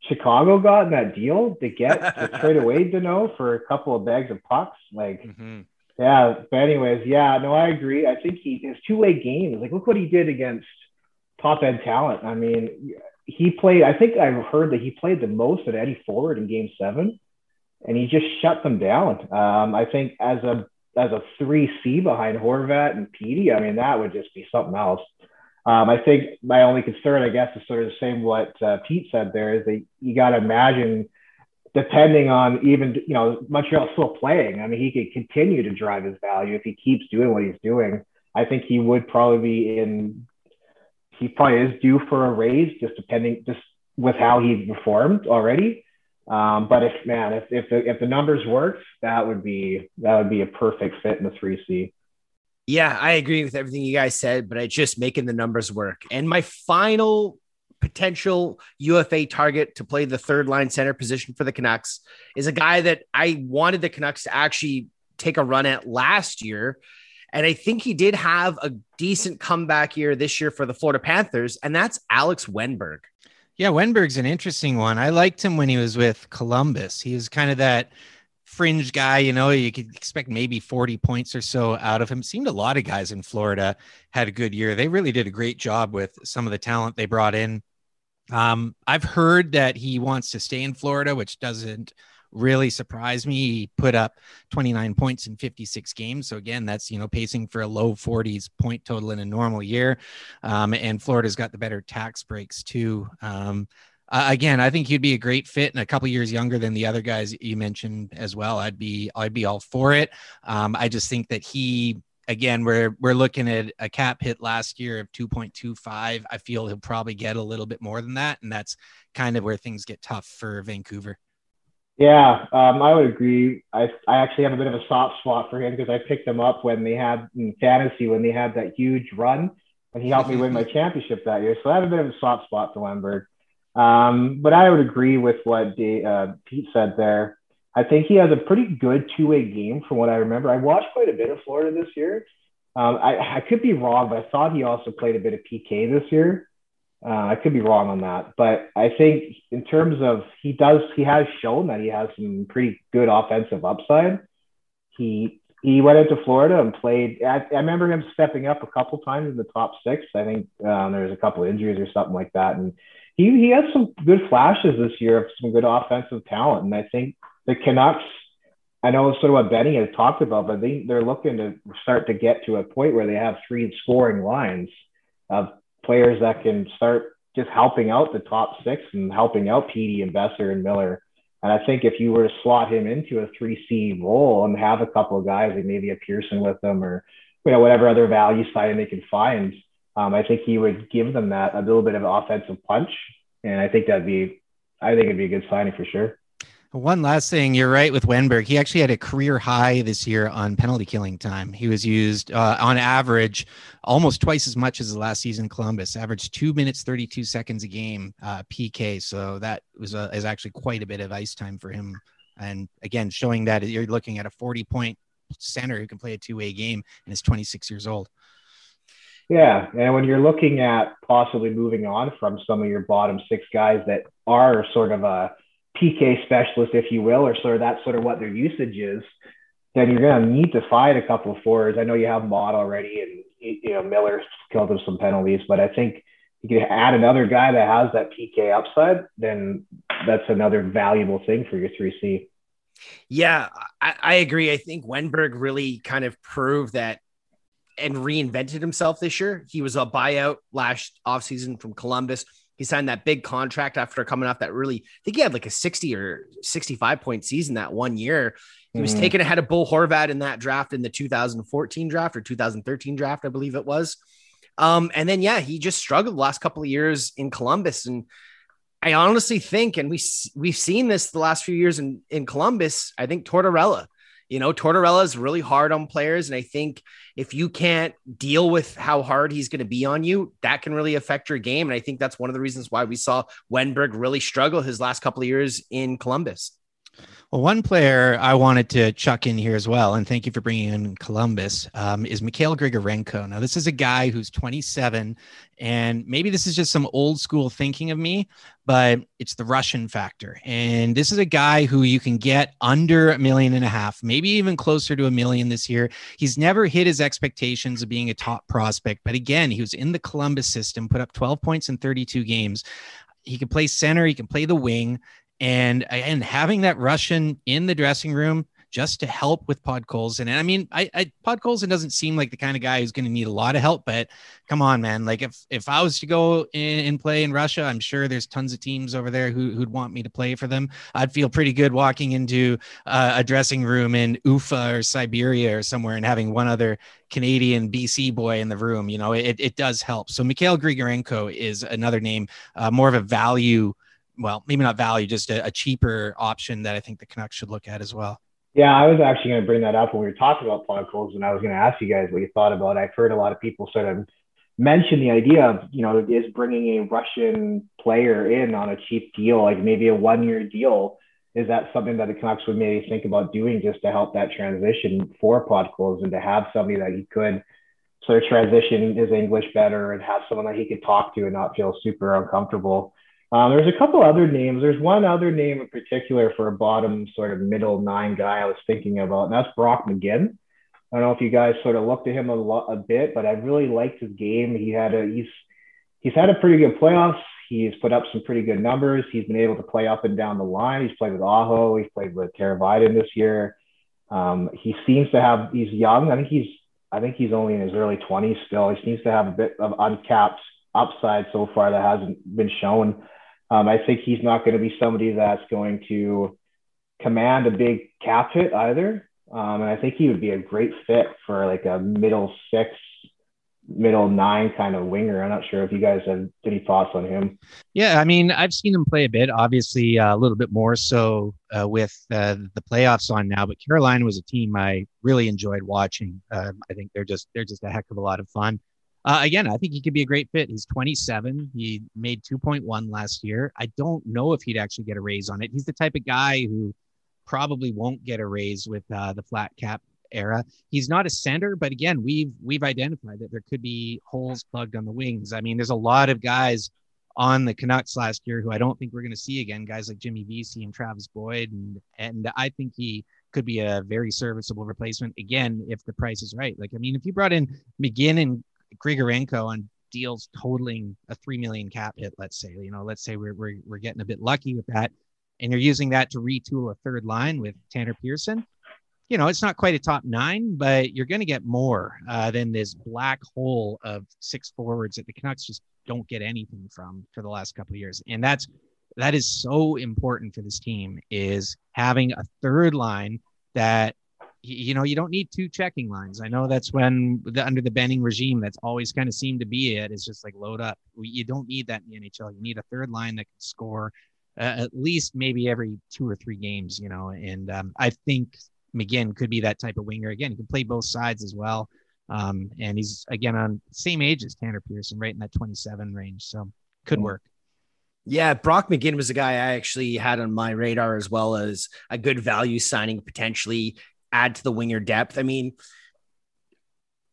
Chicago got in that deal to get *laughs* to trade away Danault for a couple of bags of pucks? Like, mm-hmm. yeah. But anyways, yeah, no, I agree. I think he his two way game is like look what he did against top end talent. I mean, he played. I think I've heard that he played the most of any forward in Game Seven, and he just shut them down. Um, I think as a as a three C behind Horvat and Petey, I mean, that would just be something else. Um, I think my only concern, I guess, is sort of the same what uh, Pete said there is that you got to imagine, depending on even, you know, Montreal still playing. I mean, he could continue to drive his value if he keeps doing what he's doing. I think he would probably be in, he probably is due for a raise, just depending, just with how he performed already. Um, but if man, if if the, if the numbers worked, that would be that would be a perfect fit in the three C. Yeah, I agree with everything you guys said, but it's just making the numbers work. And my final potential UFA target to play the third line center position for the Canucks is a guy that I wanted the Canucks to actually take a run at last year. And I think he did have a decent comeback year this year for the Florida Panthers, and that's Alex Wennberg. Yeah, Wennberg's an interesting one. I liked him when he was with Columbus. He was kind of that fringe guy, you know, you could expect maybe 40 points or so out of him. Seemed a lot of guys in Florida had a good year. They really did a great job with some of the talent they brought in. Um, I've heard that he wants to stay in Florida, which doesn't really surprised me. He put up 29 points in 56 games. So again, that's you know pacing for a low 40s point total in a normal year. Um, and Florida's got the better tax breaks too. Um, again, I think he'd be a great fit and a couple years younger than the other guys you mentioned as well. I'd be I'd be all for it. Um, I just think that he again we're we're looking at a cap hit last year of 2.25 i feel he'll probably get a little bit more than that and that's kind of where things get tough for vancouver yeah, um, I would agree. I I actually have a bit of a soft spot for him because I picked him up when they had in fantasy when they had that huge run, and he helped me win my *laughs* championship that year. So I have a bit of a soft spot for Wennberg. Um, but I would agree with what Dave, uh, Pete said there. I think he has a pretty good two-way game from what I remember. I watched quite a bit of Florida this year. Um, I, I could be wrong, but I thought he also played a bit of PK this year. Uh, I could be wrong on that, but I think in terms of he does, he has shown that he has some pretty good offensive upside. He he went into Florida and played. I, I remember him stepping up a couple times in the top six. I think um, there was a couple injuries or something like that, and he he had some good flashes this year of some good offensive talent. And I think the Canucks. I know it's sort of what Benny has talked about, but they they're looking to start to get to a point where they have three scoring lines of players that can start just helping out the top six and helping out Petey and Boeser and Miller. And I think if you were to slot him into a three C role and have a couple of guys like maybe a Pearson with them or you know whatever other value side they can find, um, I think he would give them that a little bit of offensive punch. And I think that'd be, I think it'd be a good signing for sure. One last thing, you're right with Wennberg. He actually had a career high this year on penalty killing time. He was used uh, on average almost twice as much as the last season. Columbus averaged two minutes thirty two seconds a game uh, PK. So that was a, is actually quite a bit of ice time for him. And again, showing that you're looking at a forty point center who can play a two way game and is twenty six years old. Yeah, and when you're looking at possibly moving on from some of your bottom six guys that are sort of a PK specialist, if you will, or sort of that's sort of what their usage is, then you're going to need to find a couple of forwards. I know you have Motte already, and you know Miller killed him some penalties, but I think you can add another guy that has that PK upside, then that's another valuable thing for your 3C. Yeah, I, I agree. I think Wennberg really kind of proved that and reinvented himself this year. He was a buyout last offseason from Columbus. He signed that big contract after coming off that really, I think he had like a 60 or 65 point season that one year. He was mm. taken ahead of Bo Horvat in that draft in the 2014 draft or 2013 draft, I believe it was. Um, and then, yeah, he just struggled the last couple of years in Columbus. And I honestly think, and we, we've seen this the last few years in, in Columbus, I think Tortorella you know, Tortorella is really hard on players. And I think if you can't deal with how hard he's going to be on you, that can really affect your game. And I think that's one of the reasons why we saw Wennberg really struggle his last couple of years in Columbus. Well, one player I wanted to chuck in here as well, and thank you for bringing in Columbus, um, is Mikhail Grigorenko. Now, this is a guy who's 27, and maybe this is just some old school thinking of me, but it's the Russian factor. And this is a guy who you can get under a million and a half, maybe even closer to a million this year. He's never hit his expectations of being a top prospect, but again, he was in the Columbus system, put up 12 points in 32 games. He can play center, he can play the wing and and having that Russian in the dressing room just to help with Podkolzin. And I mean, I, I Podkolzin doesn't seem like the kind of guy who's going to need a lot of help, but come on, man. Like if if I was to go in and play in Russia, I'm sure there's tons of teams over there who, who'd want me to play for them. I'd feel pretty good walking into uh, a dressing room in Ufa or Siberia or somewhere and having one other Canadian BC boy in the room. You know, it, it does help. So Mikhail Grigorenko is another name, uh, more of a value well, maybe not value, just a, a cheaper option that I think the Canucks should look at as well. Yeah, I was actually going to bring that up when we were talking about Podkolzin, and I was going to ask you guys what you thought about. It. I've heard a lot of people sort of mention the idea of, you know, is bringing a Russian player in on a cheap deal, like maybe a one-year deal. Is that something that the Canucks would maybe think about doing just to help that transition for Podkolzin to have somebody that he could sort of transition his English better and have someone that he could talk to and not feel super uncomfortable um, there's a couple other names. There's one other name in particular for a bottom sort of middle nine guy I was thinking about, and that's Brock McGinn. I don't know if you guys sort of looked at him a lot a bit, but I really liked his game. He had a he's he's had a pretty good playoffs. He's put up some pretty good numbers. He's been able to play up and down the line. He's played with Aho. He's played with Teravainen this year. Um, he seems to have he's young. I think he's I think he's only in his early 20s still. He seems to have a bit of uncapped upside so far that hasn't been shown. Um, I think he's not going to be somebody that's going to command a big cap hit either. Um, and I think he would be a great fit for like a middle six, middle nine kind of winger. I'm not sure if you guys have any thoughts on him. Yeah, I mean, I've seen him play a bit, obviously uh, a little bit more so uh, with uh, the playoffs on now. But Carolina was a team I really enjoyed watching. Um, I think they're just they're just a heck of a lot of fun. Uh, again, I think he could be a great fit. He's 27. He made 2.1 last year. I don't know if he'd actually get a raise on it. He's the type of guy who probably won't get a raise with uh, the flat cap era. He's not a center, but again, we've we've identified that there could be holes plugged on the wings. I mean, there's a lot of guys on the Canucks last year who I don't think we're going to see again. Guys like Jimmy Vesey and Travis Boyd, and and I think he could be a very serviceable replacement again if the price is right. Like, I mean, if you brought in McGinn and Grigorenko on deals totaling a three million cap hit, let's say, you know, let's say we're, we're, we're getting a bit lucky with that, and you're using that to retool a third line with Tanner Pearson. You know, it's not quite a top nine, but you're going to get more uh, than this black hole of six forwards that the Canucks just don't get anything from for the last couple of years, and that's that is so important for this team is having a third line that you know, you don't need two checking lines. I know that's when the, under the Benning regime, that's always kind of seemed to be it. It's just like load up. You don't need that in the NHL. You need a third line that can score uh, at least maybe every two or three games. You know, and um, I think McGinn could be that type of winger. Again, he can play both sides as well. Um, and he's again on same age as Tanner Pearson, right in that 27 range. So could mm-hmm. work. Yeah, Brock McGinn was a guy I actually had on my radar as well as a good value signing potentially add to the winger depth. I mean,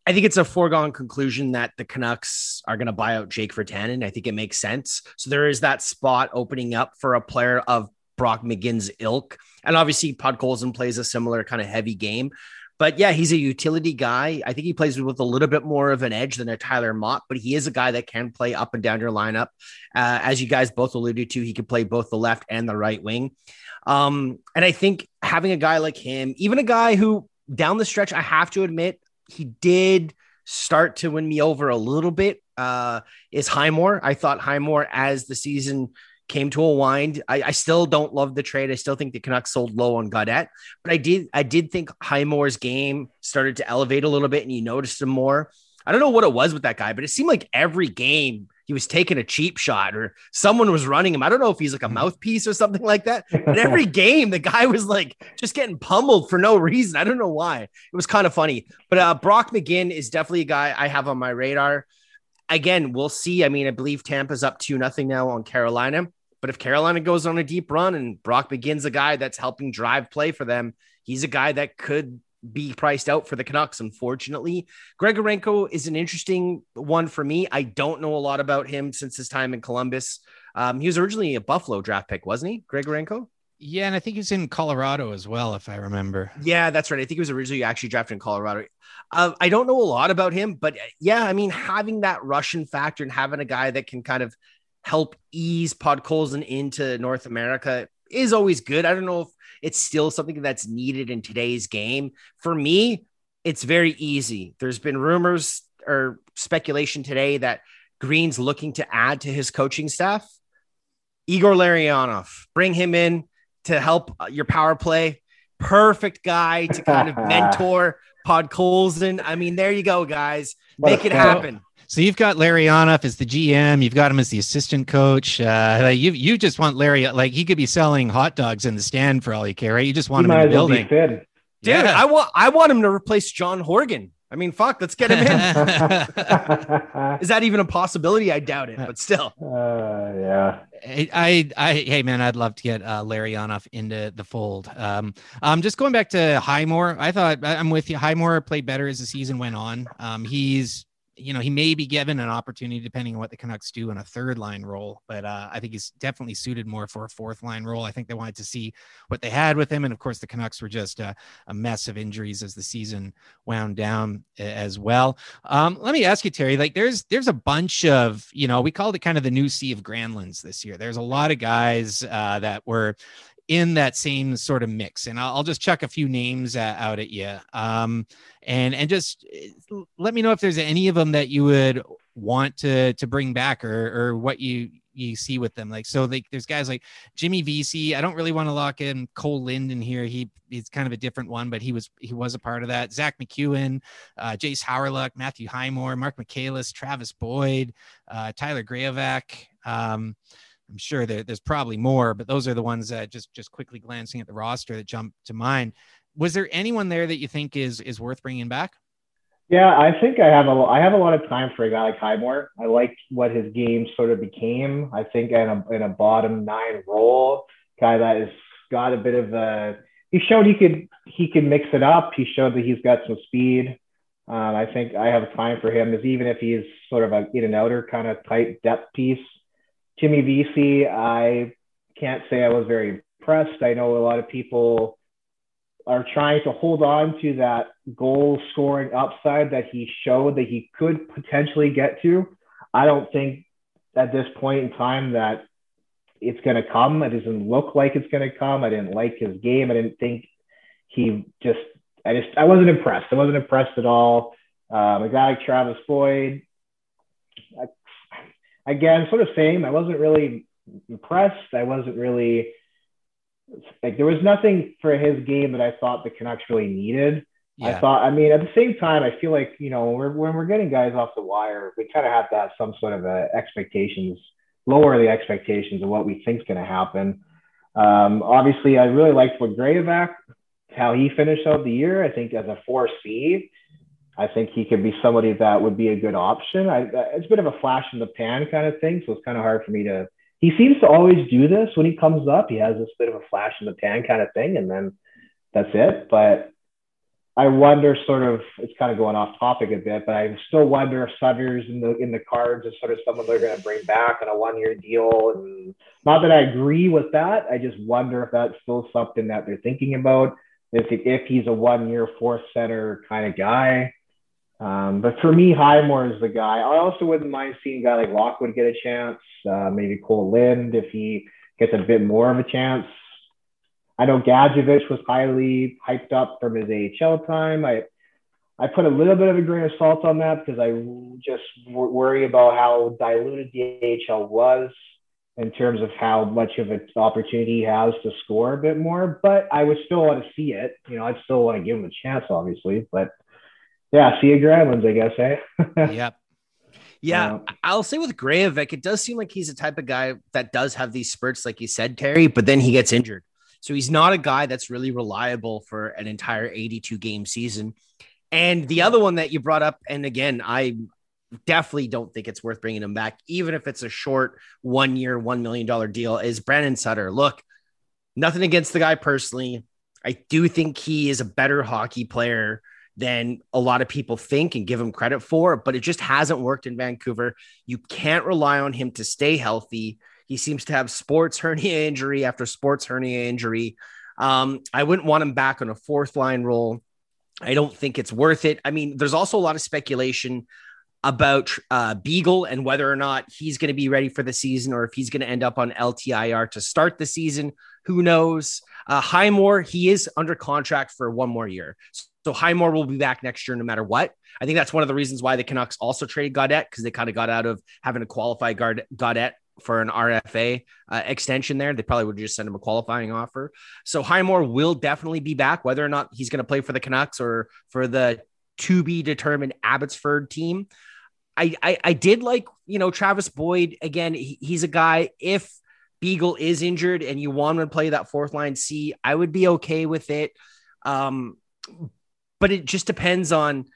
I think it's a foregone conclusion that the Canucks are going to buy out Jake Virtanen. I think it makes sense. So there is that spot opening up for a player of Brock McGinn's ilk. And obviously, Podkolzin plays a similar kind of heavy game. But yeah, he's a utility guy. I think he plays with a little bit more of an edge than a Tyler Motte, but he is a guy that can play up and down your lineup. Uh, as you guys both alluded to, he can play both the left and the right wing. Um, and I think having a guy like him, even a guy who down the stretch, I have to admit, he did start to win me over a little bit uh, is Highmore. I thought Highmore as the season came to a wind. I, I, still don't love the trade. I still think the Canucks sold low on Gaudette, but I did I did think Highmore's game started to elevate a little bit, and you noticed him more. I don't know what it was with that guy, but it seemed like every game he was taking a cheap shot or someone was running him. I don't know if he's like a mouthpiece or something like that. *laughs* But every game, the guy was like just getting pummeled for no reason. I don't know why. It was kind of funny. But uh, Brock McGinn is definitely a guy I have on my radar. Again, we'll see. I mean, I believe Tampa's up to nothing now on Carolina. But if Carolina goes on a deep run and Brock begins a guy that's helping drive play for them, he's a guy that could be priced out for the Canucks, unfortunately. Grigorenko is an interesting one for me. I don't know a lot about him since his time in Columbus. Um, he was originally a Buffalo draft pick, wasn't he, Grigorenko? Yeah, and I think he's in Colorado as well, if I remember. Yeah, that's right. I think he was originally actually drafted in Colorado. Uh, I don't know a lot about him, but uh, yeah, I mean, having that Russian factor and having a guy that can kind of help ease Podkolzin into North America is always good. I don't know if it's still something that's needed in today's game. For me, it's very easy. There's been rumors or speculation today that Green's looking to add to his coaching staff. Igor Larionov, bring him in to help uh, your power play. Perfect guy to kind of *laughs* mentor Podkolzin. I mean, there you go, guys. Make it happen. So you've got Larionov as the GM. You've got him as the assistant coach. Uh, you you just want Larry like he could be selling hot dogs in the stand for all you care, right? You just want he him in the building. Dude, yeah. I want I want him to replace John Horgan. I mean, fuck, let's get him in. *laughs* Is that even a possibility? I doubt it, but still. Uh, yeah. I, I, I, hey man, I'd love to get uh, Larionov into the fold. Um, um, just going back to Highmore, I thought I'm with you. Highmore played better as the season went on. Um, he's you know, he may be given an opportunity depending on what the Canucks do in a third line role, but uh, I think he's definitely suited more for a fourth line role. I think they wanted to see what they had with him, and of course, the Canucks were just a, a mess of injuries as the season wound down as well. Um, let me ask you, Terry. Like, there's there's a bunch of you know, we called it kind of the new sea of Granlunds this year. There's a lot of guys uh, that were in that same sort of mix. And I'll, I'll just chuck a few names out at you. Um, and and just uh, let me know if there's any of them that you would want to to bring back or or what you you see with them. Like so, like there's guys like Jimmy Vesey. I don't really want to lock in Cole Linden here. He he's kind of a different one, but he was he was a part of that. Zach MacEwen, uh, Jayce Hawryluk, Matthew Highmore, Marc Michaelis, Travis Boyd, uh, Tyler Graovac. Um, I'm sure there, there's probably more, but those are the ones that just just quickly glancing at the roster that jump to mind. Was there anyone there that you think is is worth bringing back? Yeah, I think I have a I have a lot of time for a guy like Highmore. I like what his game sort of became. I think in a in a bottom nine role, guy that has got a bit of a. He showed he could he could mix it up. He showed that he's got some speed. Um, I think I have time for him. Is even if he's sort of a in and outer kind of tight depth piece. Jimmy Vesey, I can't say I was very impressed. I know a lot of people are trying to hold on to that goal scoring upside that he showed that he could potentially get to. I don't think at this point in time that it's going to come. It doesn't look like it's going to come. I didn't like his game. I didn't think he just, I just, I wasn't impressed. I wasn't impressed at all. Um, a guy like Travis Boyd, I again, sort of same. I wasn't really impressed. I wasn't really like there was nothing for his game that I thought the Canucks really needed. Yeah. I thought, I mean, at the same time, I feel like you know we're, when we're getting guys off the wire, we kind of have to have some sort of a expectations, lower the expectations of what we think is going to happen. Um, obviously, I really liked what Graovac, how he finished out the year. I think as a four C, I think he could be somebody that would be a good option. I, it's a bit of a flash in the pan kind of thing, so it's kind of hard for me to. He seems to always do this when he comes up. He has this bit of a flash in the pan kind of thing, and then that's it. But I wonder sort of it's kind of going off topic a bit, but I still wonder if Sutter's in the in the cards is sort of someone they're going to bring back on a one year deal. And not that I agree with that, I just wonder if that's still something that they're thinking about. If if he's a one year fourth center kind of guy. Um, but for me, Highmore is the guy. I also wouldn't mind seeing a guy like Lockwood get a chance. Uh, maybe Kole Lind if he gets a bit more of a chance. I know Gadjovich was highly hyped up from his AHL time. I I put a little bit of a grain of salt on that because I just worry about how diluted the AHL was in terms of how much of an opportunity he has to score a bit more. But I would still want to see it. You know, I'd still want to give him a chance, obviously. But yeah, see you Granlunds, I guess, eh? *laughs* yep. Yeah, um, I'll say with Graovac, it does seem like he's the type of guy that does have these spurts, like you said, Terry, but then he gets injured. So he's not a guy that's really reliable for an entire 82 game season. And the other one that you brought up, and again, I definitely don't think it's worth bringing him back, even if it's a short one year, $1 million deal, is Brandon Sutter. Look, nothing against the guy personally. I do think he is a better hockey player than a lot of people think and give him credit for, but it just hasn't worked in Vancouver. You can't rely on him to stay healthy. He seems to have sports hernia injury after sports hernia injury. Um, I wouldn't want him back on a fourth line role. I don't think it's worth it. I mean, there's also a lot of speculation about uh, Beagle and whether or not he's going to be ready for the season or if he's going to end up on LTIR to start the season. Who knows? Uh, Highmore, he is under contract for one more year. So Highmore will be back next year no matter what. I think that's one of the reasons why the Canucks also traded Gaudette because they kind of got out of having to qualify Gaudette for an RFA uh, extension there. They probably would just send him a qualifying offer. So Highmore will definitely be back, whether or not he's going to play for the Canucks or for the to be determined Abbotsford team. I, I, I did like, you know, Travis Boyd again. He, he's a guy. If Beagle is injured and you want to play that fourth line C, I would be okay with it. Um, but it just depends on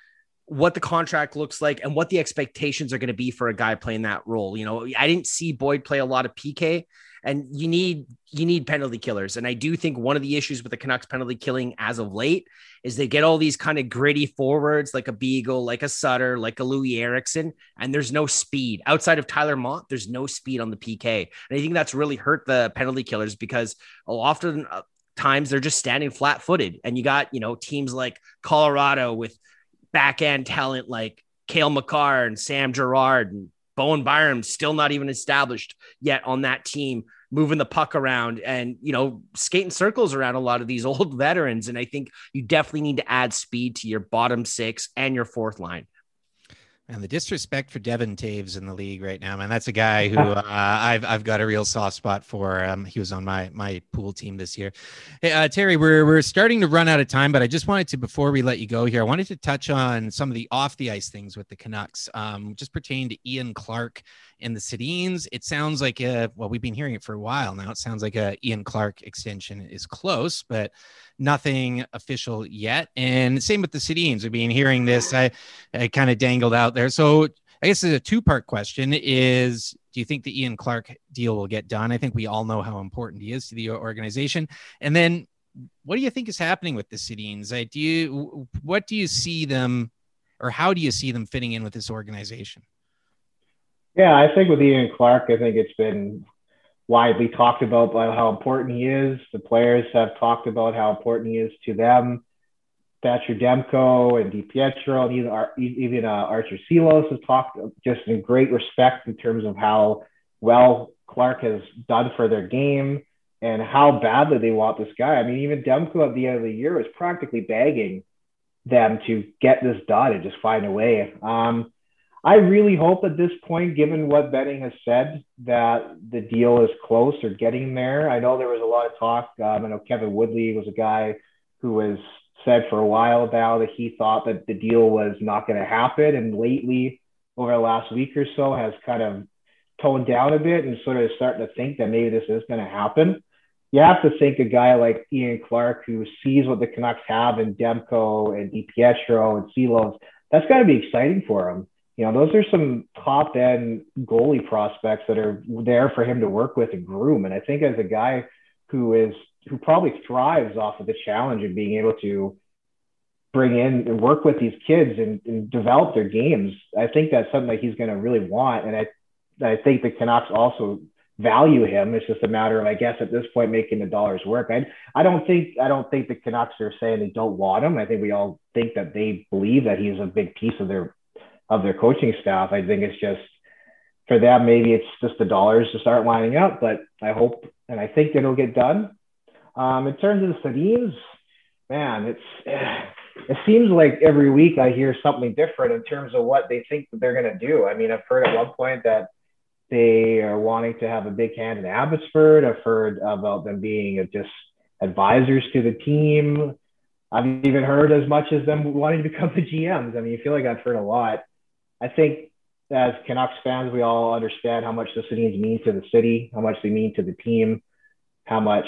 what the contract looks like and what the expectations are going to be for a guy playing that role. You know, I didn't see Boyd play a lot of PK and you need you need penalty killers. And I do think one of the issues with the Canucks penalty killing as of late is they get all these kind of gritty forwards like a Beagle, like a Sutter, like a Louis Eriksson, and there's no speed outside of Tyler Motte. There's no speed on the PK, and I think that's really hurt the penalty killers because often times they're just standing flat footed, and you got you know teams like Colorado with back end talent like Cale Makar and Sam Girard and Bowen Byram still not even established yet on that team, moving the puck around and you know skating circles around a lot of these *laughs* old veterans. And I think you definitely need to add speed to your bottom six and your fourth line. And the disrespect for Devon Toews in the league right now, man. That's a guy who *laughs* uh, I've I've got a real soft spot for. Um, he was on my my pool team this year. Hey, uh, Terry, we're we're starting to run out of time, but I just wanted to before we let you go here, I wanted to touch on some of the off the ice things with the Canucks, um, just pertaining to Ian Clark and the Sedins. It sounds like a, well, we've been hearing it for a while now. It sounds like a Ian Clark extension is close, but nothing official yet. And same with the Sedins. We've been hearing this. I, I kind of dangled out there. So I guess it's a two part question is do you think the Ian Clark deal will get done? I think we all know how important he is to the organization. And then what do you think is happening with the Sedins? Like, do you, what do you see them or how do you see them fitting in with this organization? Yeah, I think with Ian Clark, I think it's been widely talked about how important he is. The players have talked about how important he is to them. Thatcher Demko and DiPietro and even, even uh, Arturs Silovs has talked just in great respect in terms of how well Clark has done for their game and how badly they want this guy. I mean, even Demko at the end of the year was practically begging them to get this done and just find a way. Um, I really hope at this point, given what Benning has said, that the deal is close or getting there. I know there was a lot of talk. Um, I know Kevin Woodley was a guy who has said for a while now that he thought that the deal was not going to happen. And lately, over the last week or so, has kind of toned down a bit and sort of starting to think that maybe this is going to happen. You have to think a guy like Ian Clark, who sees what the Canucks have in Demko and DiPietro and Silovs, that's got to be exciting for him you know, those are some top end goalie prospects that are there for him to work with and groom. And I think as a guy who is who probably thrives off of the challenge of being able to bring in and work with these kids and, and develop their games. I think that's something that he's going to really want, and I I think the Canucks also value him. It's just a matter of, I guess, at this point, making the dollars work. I, I don't think, I don't think the Canucks are saying they don't want him. I think we all think that they believe that he's a big piece of their, of their coaching staff. I think it's just for them, maybe it's just the dollars to start lining up, but I hope, and I think it'll get done. Um, in terms of the Sedins, man, it's, *sighs* it seems like every week I hear something different in terms of what they think that they're going to do. I mean, I've heard at one point that they are wanting to have a big hand in Abbotsford. I've heard about them being just advisors to the team. I've even heard as much as them wanting to become the GMs. I mean, you feel like I've heard a lot. I think as Canucks fans, we all understand how much the Sedins mean to the city, how much they mean to the team, how much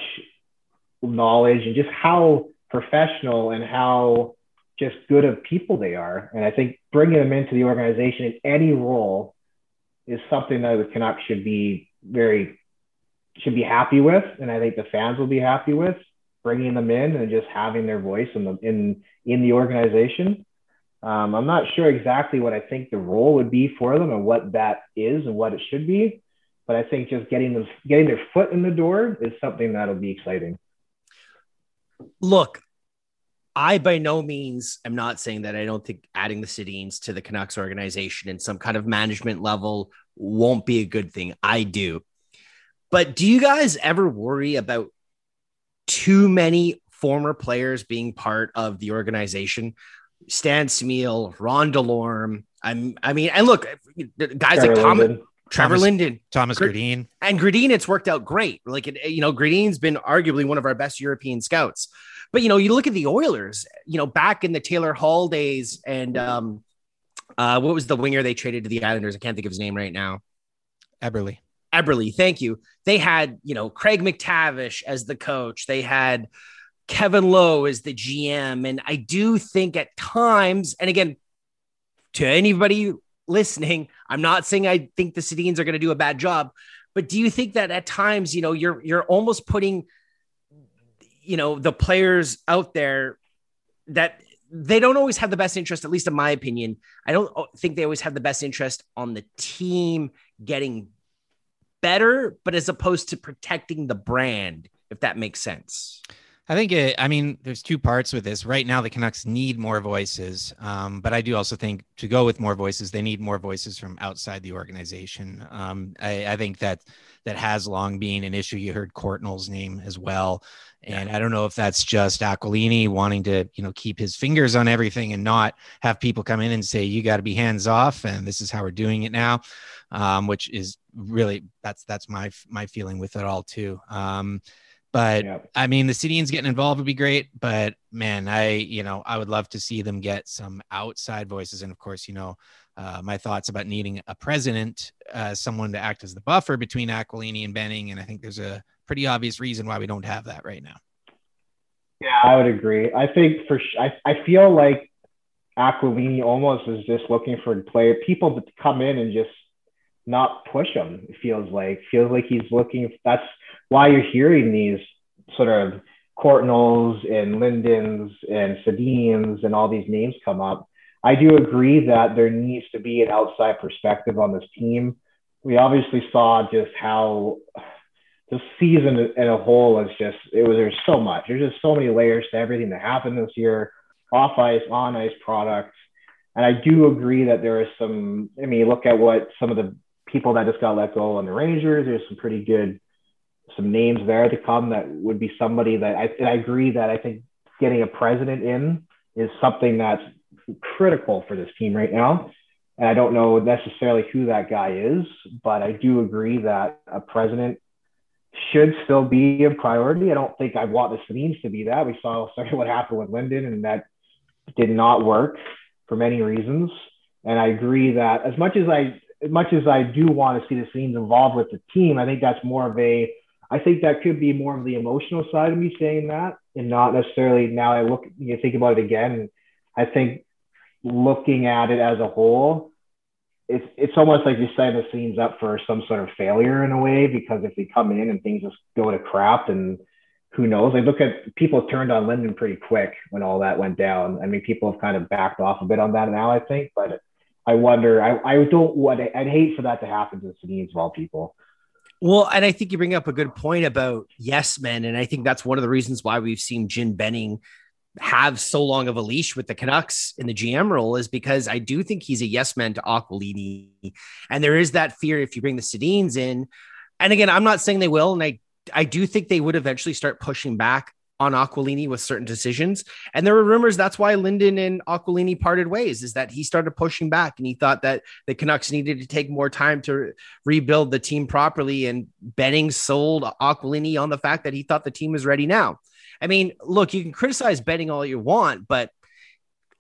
knowledge and just how professional and how just good of people they are. And I think bringing them into the organization in any role is something that the Canucks should be very should be happy with, and I think the fans will be happy with bringing them in and just having their voice in the in in the organization. Um, I'm not sure exactly what I think the role would be for them and what that is and what it should be, but I think just getting them getting their foot in the door is something that'll be exciting. Look, I by no means am not saying that I don't think adding the Sedins to the Canucks organization in some kind of management level won't be a good thing. I do. But do you guys ever worry about too many former players being part of the organization? Stan Smyl, Ron Delorme. I'm, I mean, and look, guys Trevor like Tom, Linden. Trevor Thomas, Linden, Thomas Gr- Gradin, and Gradin. It's worked out great. Like, it, you know, Gradin's been arguably one of our best European scouts. But you know, you look at the Oilers, you know, back in the Taylor Hall days, and um, uh, what was the winger they traded to the Islanders? I can't think of his name right now. Eberle. Eberle, thank you. They had, you know, Craig MacTavish as the coach. They had Kevin Lowe is the GM. And I do think at times, and again, to anybody listening, I'm not saying I think the Sedins are going to do a bad job, but do you think that at times, you know, you're you're almost putting you know the players out there that they don't always have the best interest at least in my opinion i don't oh, think they always have the best interest on the team getting better but as opposed to protecting the brand if that makes sense I think it, I mean, there's two parts with this. Right now, the Canucks need more voices, um, but I do also think to go with more voices, they need more voices from outside the organization. Um, I, I, think that that has long been an issue. You heard Courtnall's name as well, and I don't know if that's just Aquilini wanting to, you know, keep his fingers on everything and not have people come in and say, you got to be hands off. And this is how we're doing it now. Um, which is really, that's, that's my, my feeling with it all too. But yeah. I mean, the Sedins getting involved would be great, but man, I, you know, I would love to see them get some outside voices. And of course, you know, uh, my thoughts about needing a president, uh, someone to act as the buffer between Aquilini and Benning. And I think there's a pretty obvious reason why we don't have that right now. Yeah, I would agree. I think for I, I feel like Aquilini almost is just looking for player people to come in and just not push him. It feels like feels like he's looking. That's why you're hearing these sort of Courtnalls and Lindens and Sedins and all these names come up I do agree that there needs to be an outside perspective on this team. We obviously saw just how the season in a whole is just it was there's so much. There's just so many layers to everything that happened this year, off ice, on ice products. And I do agree that there is some. I mean, look at what some of the people that just got let go on the Rangers. There's some pretty good, some names there to come that would be somebody that I, I agree that I think getting a president in is something that's critical for this team right now. And I don't know necessarily who that guy is, but I do agree that a president should still be a priority. I don't think I want the Sedins to be that. We saw *laughs* what happened with Linden, and that did not work for many reasons. And I agree that as much as I as much as I do want to see the Sedins involved with the team, I think that's more of a I think that could be more of the emotional side of me saying that, and not necessarily now. I look, you think about it again. I think looking at it as a whole, it's it's almost like you're setting the scenes up for some sort of failure in a way because if they come in and things just go to crap and who knows? I look at people turned on Linden pretty quick when all that went down. I mean, people have kind of backed off a bit on that now, I think, but I wonder. I, I don't want. I'd hate for that to happen to the Sedins of all people. Well, and I think you bring up a good point about yes men, and I think that's one of the reasons why we've seen Jim Benning have so long of a leash with the Canucks in the GM role is because I do think he's a yes man to Aquilini, and there is that fear if you bring the Sedins in. And again, I'm not saying they will, and I I do think they would eventually start pushing back on Aquilini with certain decisions. And there were rumors that's why Linden and Aquilini parted ways, is that he started pushing back and he thought that the Canucks needed to take more time to rebuild the team properly. And Benning sold Aquilini on the fact that he thought the team was ready now. I mean, look, you can criticize Benning all you want, but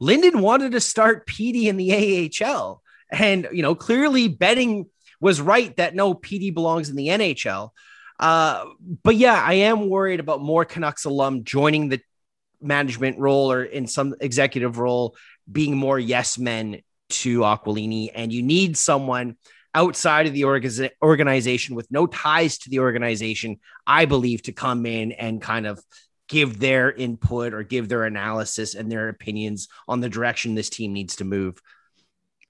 Linden wanted to start Petey in the AHL. And, you know, clearly Benning was right that no, Petey belongs in the NHL. Uh, but yeah, I am worried about more Canucks alum joining the management role or in some executive role, being more yes men to Aquilini. And you need someone outside of the organization with no ties to the organization, I believe, to come in and kind of give their input or give their analysis and their opinions on the direction this team needs to move.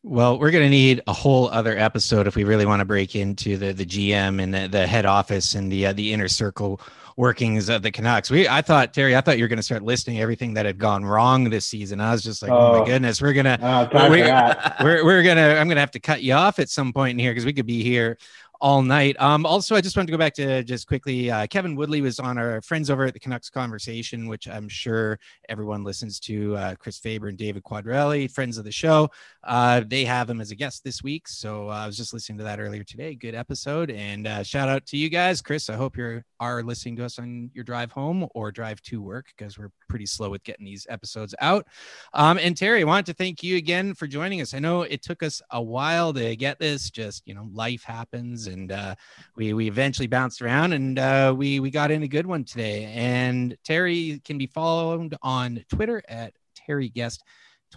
Well, we're going to need a whole other episode if we really want to break into the the GM and the, the head office and the uh, the inner circle workings of the Canucks. We I thought Terry, I thought you were going to start listing everything that had gone wrong this season. I was just like, oh, oh my goodness, we're gonna uh, we're, we're, we're gonna I'm gonna have to cut you off at some point in here because we could be here all night. Um, also, I just wanted to go back to just quickly. Uh, Kevin Woodley was on our friends over at the Canucks conversation, which I'm sure everyone listens to. Uh, Chris Faber and David Quadrelli, friends of the show. Uh, they have him as a guest this week, so uh, I was just listening to that earlier today. Good episode, and uh, shout out to you guys, Chris. I hope you are listening to us on your drive home or drive to work because we're pretty slow with getting these episodes out. Um, and Terry, I wanted to thank you again for joining us. I know it took us a while to get this. Just you know, life happens and uh, we we eventually bounced around and uh, we we got in a good one today. And Terry can be followed on Twitter at Terry Guest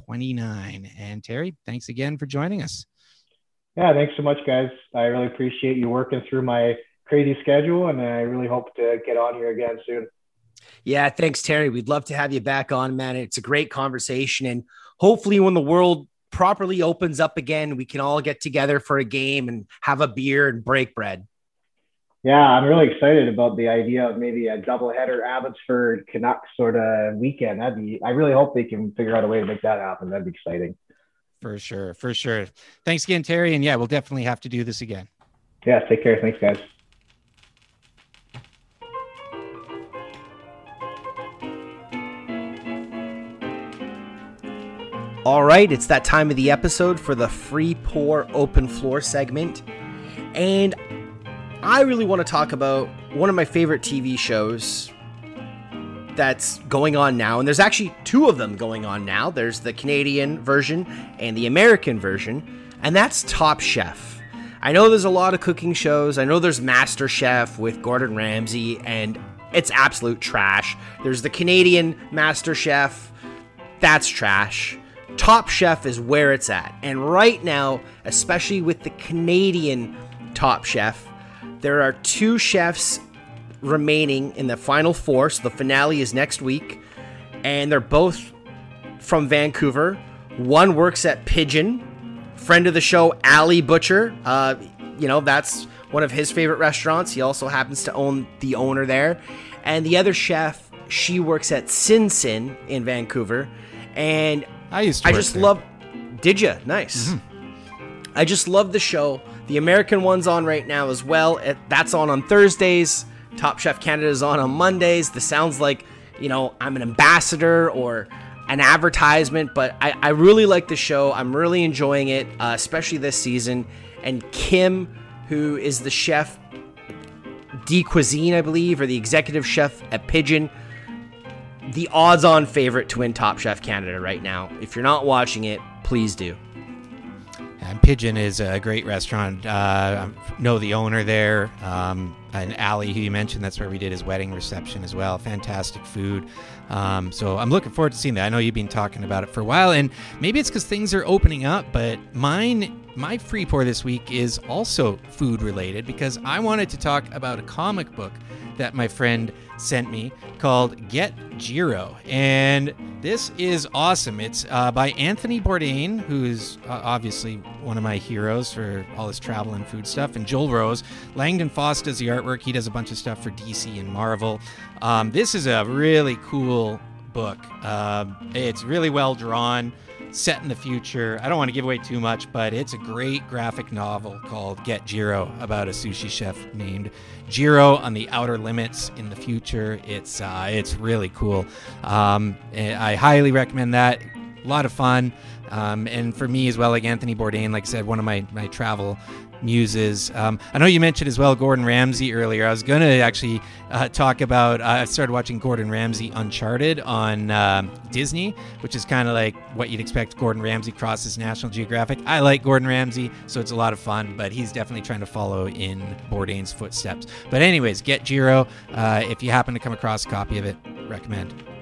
29. And Terry, thanks again for joining us. Yeah, thanks so much, guys. I really appreciate you working through my crazy schedule, and I really hope to get on here again soon. Yeah, thanks, Terry. We'd love to have you back on, man. It's a great conversation. And hopefully, when the world properly opens up again, we can all get together for a game and have a beer and break bread. Yeah, I'm really excited about the idea of maybe a doubleheader Abbotsford Canucks sort of weekend. That'd be. I really hope they can figure out a way to make that happen. That'd be exciting. For sure, for sure. Thanks again, Terry. And yeah, we'll definitely have to do this again. Yeah, take care. Thanks, guys. All right, it's that time of the episode for the free pour open floor segment. And I really want to talk about one of my favorite TV shows that's going on now. And there's actually two of them going on now there's the Canadian version and the American version, and that's Top Chef. I know there's a lot of cooking shows. I know there's Master Chef with Gordon Ramsay, and it's absolute trash. There's the Canadian Master Chef, that's trash. Top Chef is where it's at. And right now, especially with the Canadian Top Chef, there are two chefs remaining in the final four. So the finale is next week. And they're both from Vancouver. One works at Pidgin, friend of the show, Ali Butcher. Uh, you know, that's one of his favorite restaurants. He also happens to own the owner there. And the other chef, she works at Sin Sin in Vancouver. And I used to. I just there. love. Did you? Nice. Mm-hmm. I just love the show. The American one's on right now as well. It, that's on on Thursdays. Top Chef Canada is on on Mondays. This sounds like you know I'm an ambassador or an advertisement, but I, I really like the show. I'm really enjoying it, uh, especially this season. And Kim, who is the chef, de Cuisine, I believe, or the executive chef at Pidgin the odds on favorite to win Top Chef Canada right now. If you're not watching it, please do. And Pidgin is a great restaurant. Uh, I know the owner there. Um, and Ali, who you mentioned, that's where we did his wedding reception as well. Fantastic food. Um, so I'm looking forward to seeing that. I know you've been talking about it for a while, and maybe it's because things are opening up, but mine. My free pour this week is also food related because I wanted to talk about a comic book that my friend sent me called Get Jiro. And this is awesome. It's uh, by Anthony Bourdain, who's uh, obviously one of my heroes for all his travel and food stuff, and Joel Rose. Langdon Foss does the artwork. He does a bunch of stuff for DC and Marvel. Um, this is a really cool book. Uh, it's really well drawn set in the future. I don't want to give away too much, but it's a great graphic novel called Get Jiro about a sushi chef named Jiro on the outer limits in the future. It's uh, it's really cool. Um, I highly recommend that. A lot of fun. Um, and for me as well, like Anthony Bourdain, like I said, one of my, my travel muses. Um, I know you mentioned as well Gordon Ramsay earlier. I was going to actually uh, talk about. Uh, I started watching Gordon Ramsay Uncharted on uh, Disney, which is kind of like what you'd expect Gordon Ramsay crosses National Geographic. I like Gordon Ramsay, so it's a lot of fun, but he's definitely trying to follow in Bourdain's footsteps. But, anyways, get Jiro. Uh, if you happen to come across a copy of it, recommend.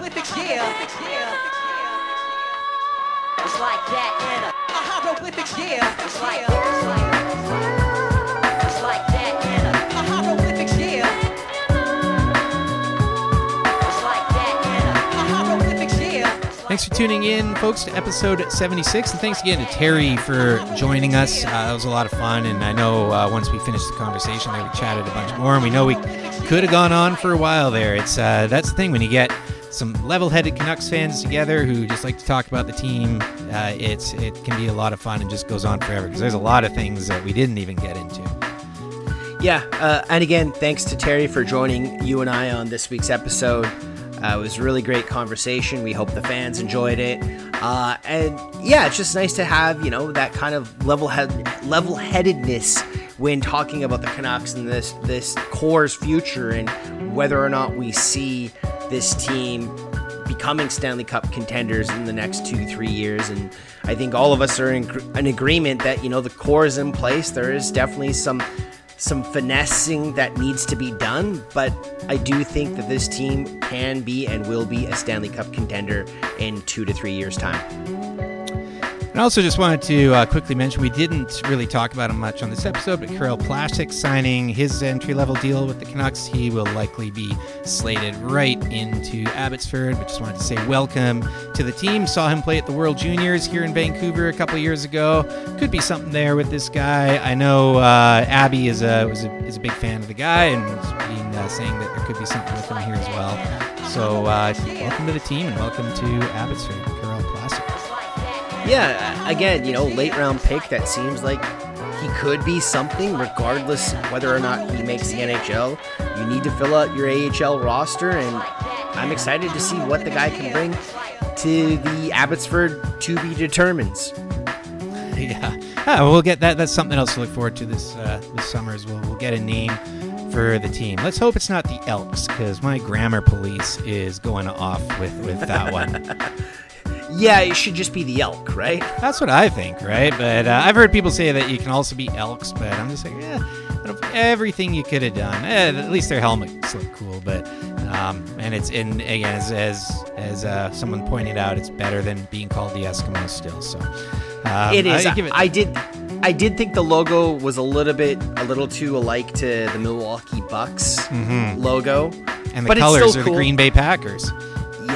Hieroglyphics, yeah. It's like that in a, a hieroglyphics, yeah. It's like, it's like, it's like that in a, a hieroglyphics, yeah. It's like that in a, a hieroglyphics, yeah. Thanks for tuning in, folks, to episode 76. And thanks again to Terry for joining us. Uh, it was a lot of fun. And I know uh, once we finished the conversation, we chatted a bunch more. And we know we could have gone on for a while there. It's uh, That's the thing when you get some level-headed Canucks fans together who just like to talk about the team. Uh, it's it can be a lot of fun and just goes on forever because there's a lot of things that we didn't even get into. Yeah, uh, and again, thanks to Terry for joining you and I on this week's episode. Uh, it was a really great conversation. We hope the fans enjoyed it. Uh, and yeah, it's just nice to have you know that kind of level head level headedness when talking about the Canucks and this this core's future and whether or not we see this team becoming Stanley Cup contenders in the next two, three years. And I think all of us are in, in agreement that, you know, the core is in place. There is definitely some some finessing that needs to be done, but I do think that this team can be and will be a Stanley Cup contender in two to three years' time. I also just wanted to uh, quickly mention we didn't really talk about him much on this episode, but Karel Plasek signing his entry level deal with the Canucks. He will likely be slated right into Abbotsford. But just wanted to say welcome to the team. Saw him play at the World Juniors here in Vancouver a couple years ago. Could be something there with this guy. I know uh, Abby is a was a, is a big fan of the guy and uh, saying that there could be something with him here as well. So uh, welcome to the team and welcome to Abbotsford, yeah, again, you know, late round pick that seems like he could be something regardless whether or not he makes the NHL. You need to fill out your AHL roster, and I'm excited to see what the guy can bring to the Abbotsford to be determines. *laughs* Yeah, oh, we'll get that. That's something else to look forward to this uh, this summer as well. We'll get a name for the team. Let's hope it's not the Elks because my grammar police is going off with with that one. *laughs* yeah, it should just be the elk, right? That's what I think, right? But uh, I've heard people say that you can also be elks, but I'm just like, yeah, out of everything you could have done. Eh, at least their helmets look cool, but um, and it's in again as as as uh, someone pointed out, it's better than being called the Eskimos still. So um, it is. I, it- I did. I did think the logo was a little bit, a little too alike to the Milwaukee Bucks mm-hmm. logo, and the but colors are cool. the Green Bay Packers.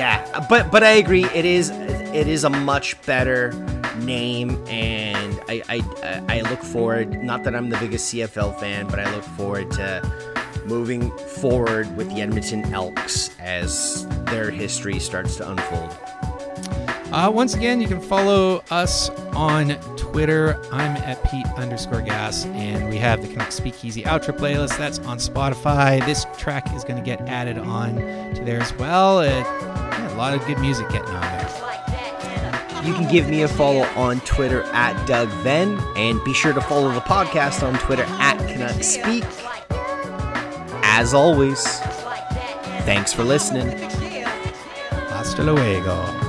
Yeah, but but I agree. It is it is a much better name, and I I I look forward. Not that I'm the biggest CFL fan, but I look forward to moving forward with the Edmonton Elks as their history starts to unfold. Uh, once again, you can follow us on Twitter. I'm at Pete underscore gas, and we have the Canuck Speakeasy outro playlist that's on Spotify. This track is going to get added on to there as well. Yeah, a lot of good music getting on there. You can give me a follow on Twitter at Doug Venn, and be sure to follow the podcast on Twitter at Canuck Speak. As always, thanks for listening. Hasta luego.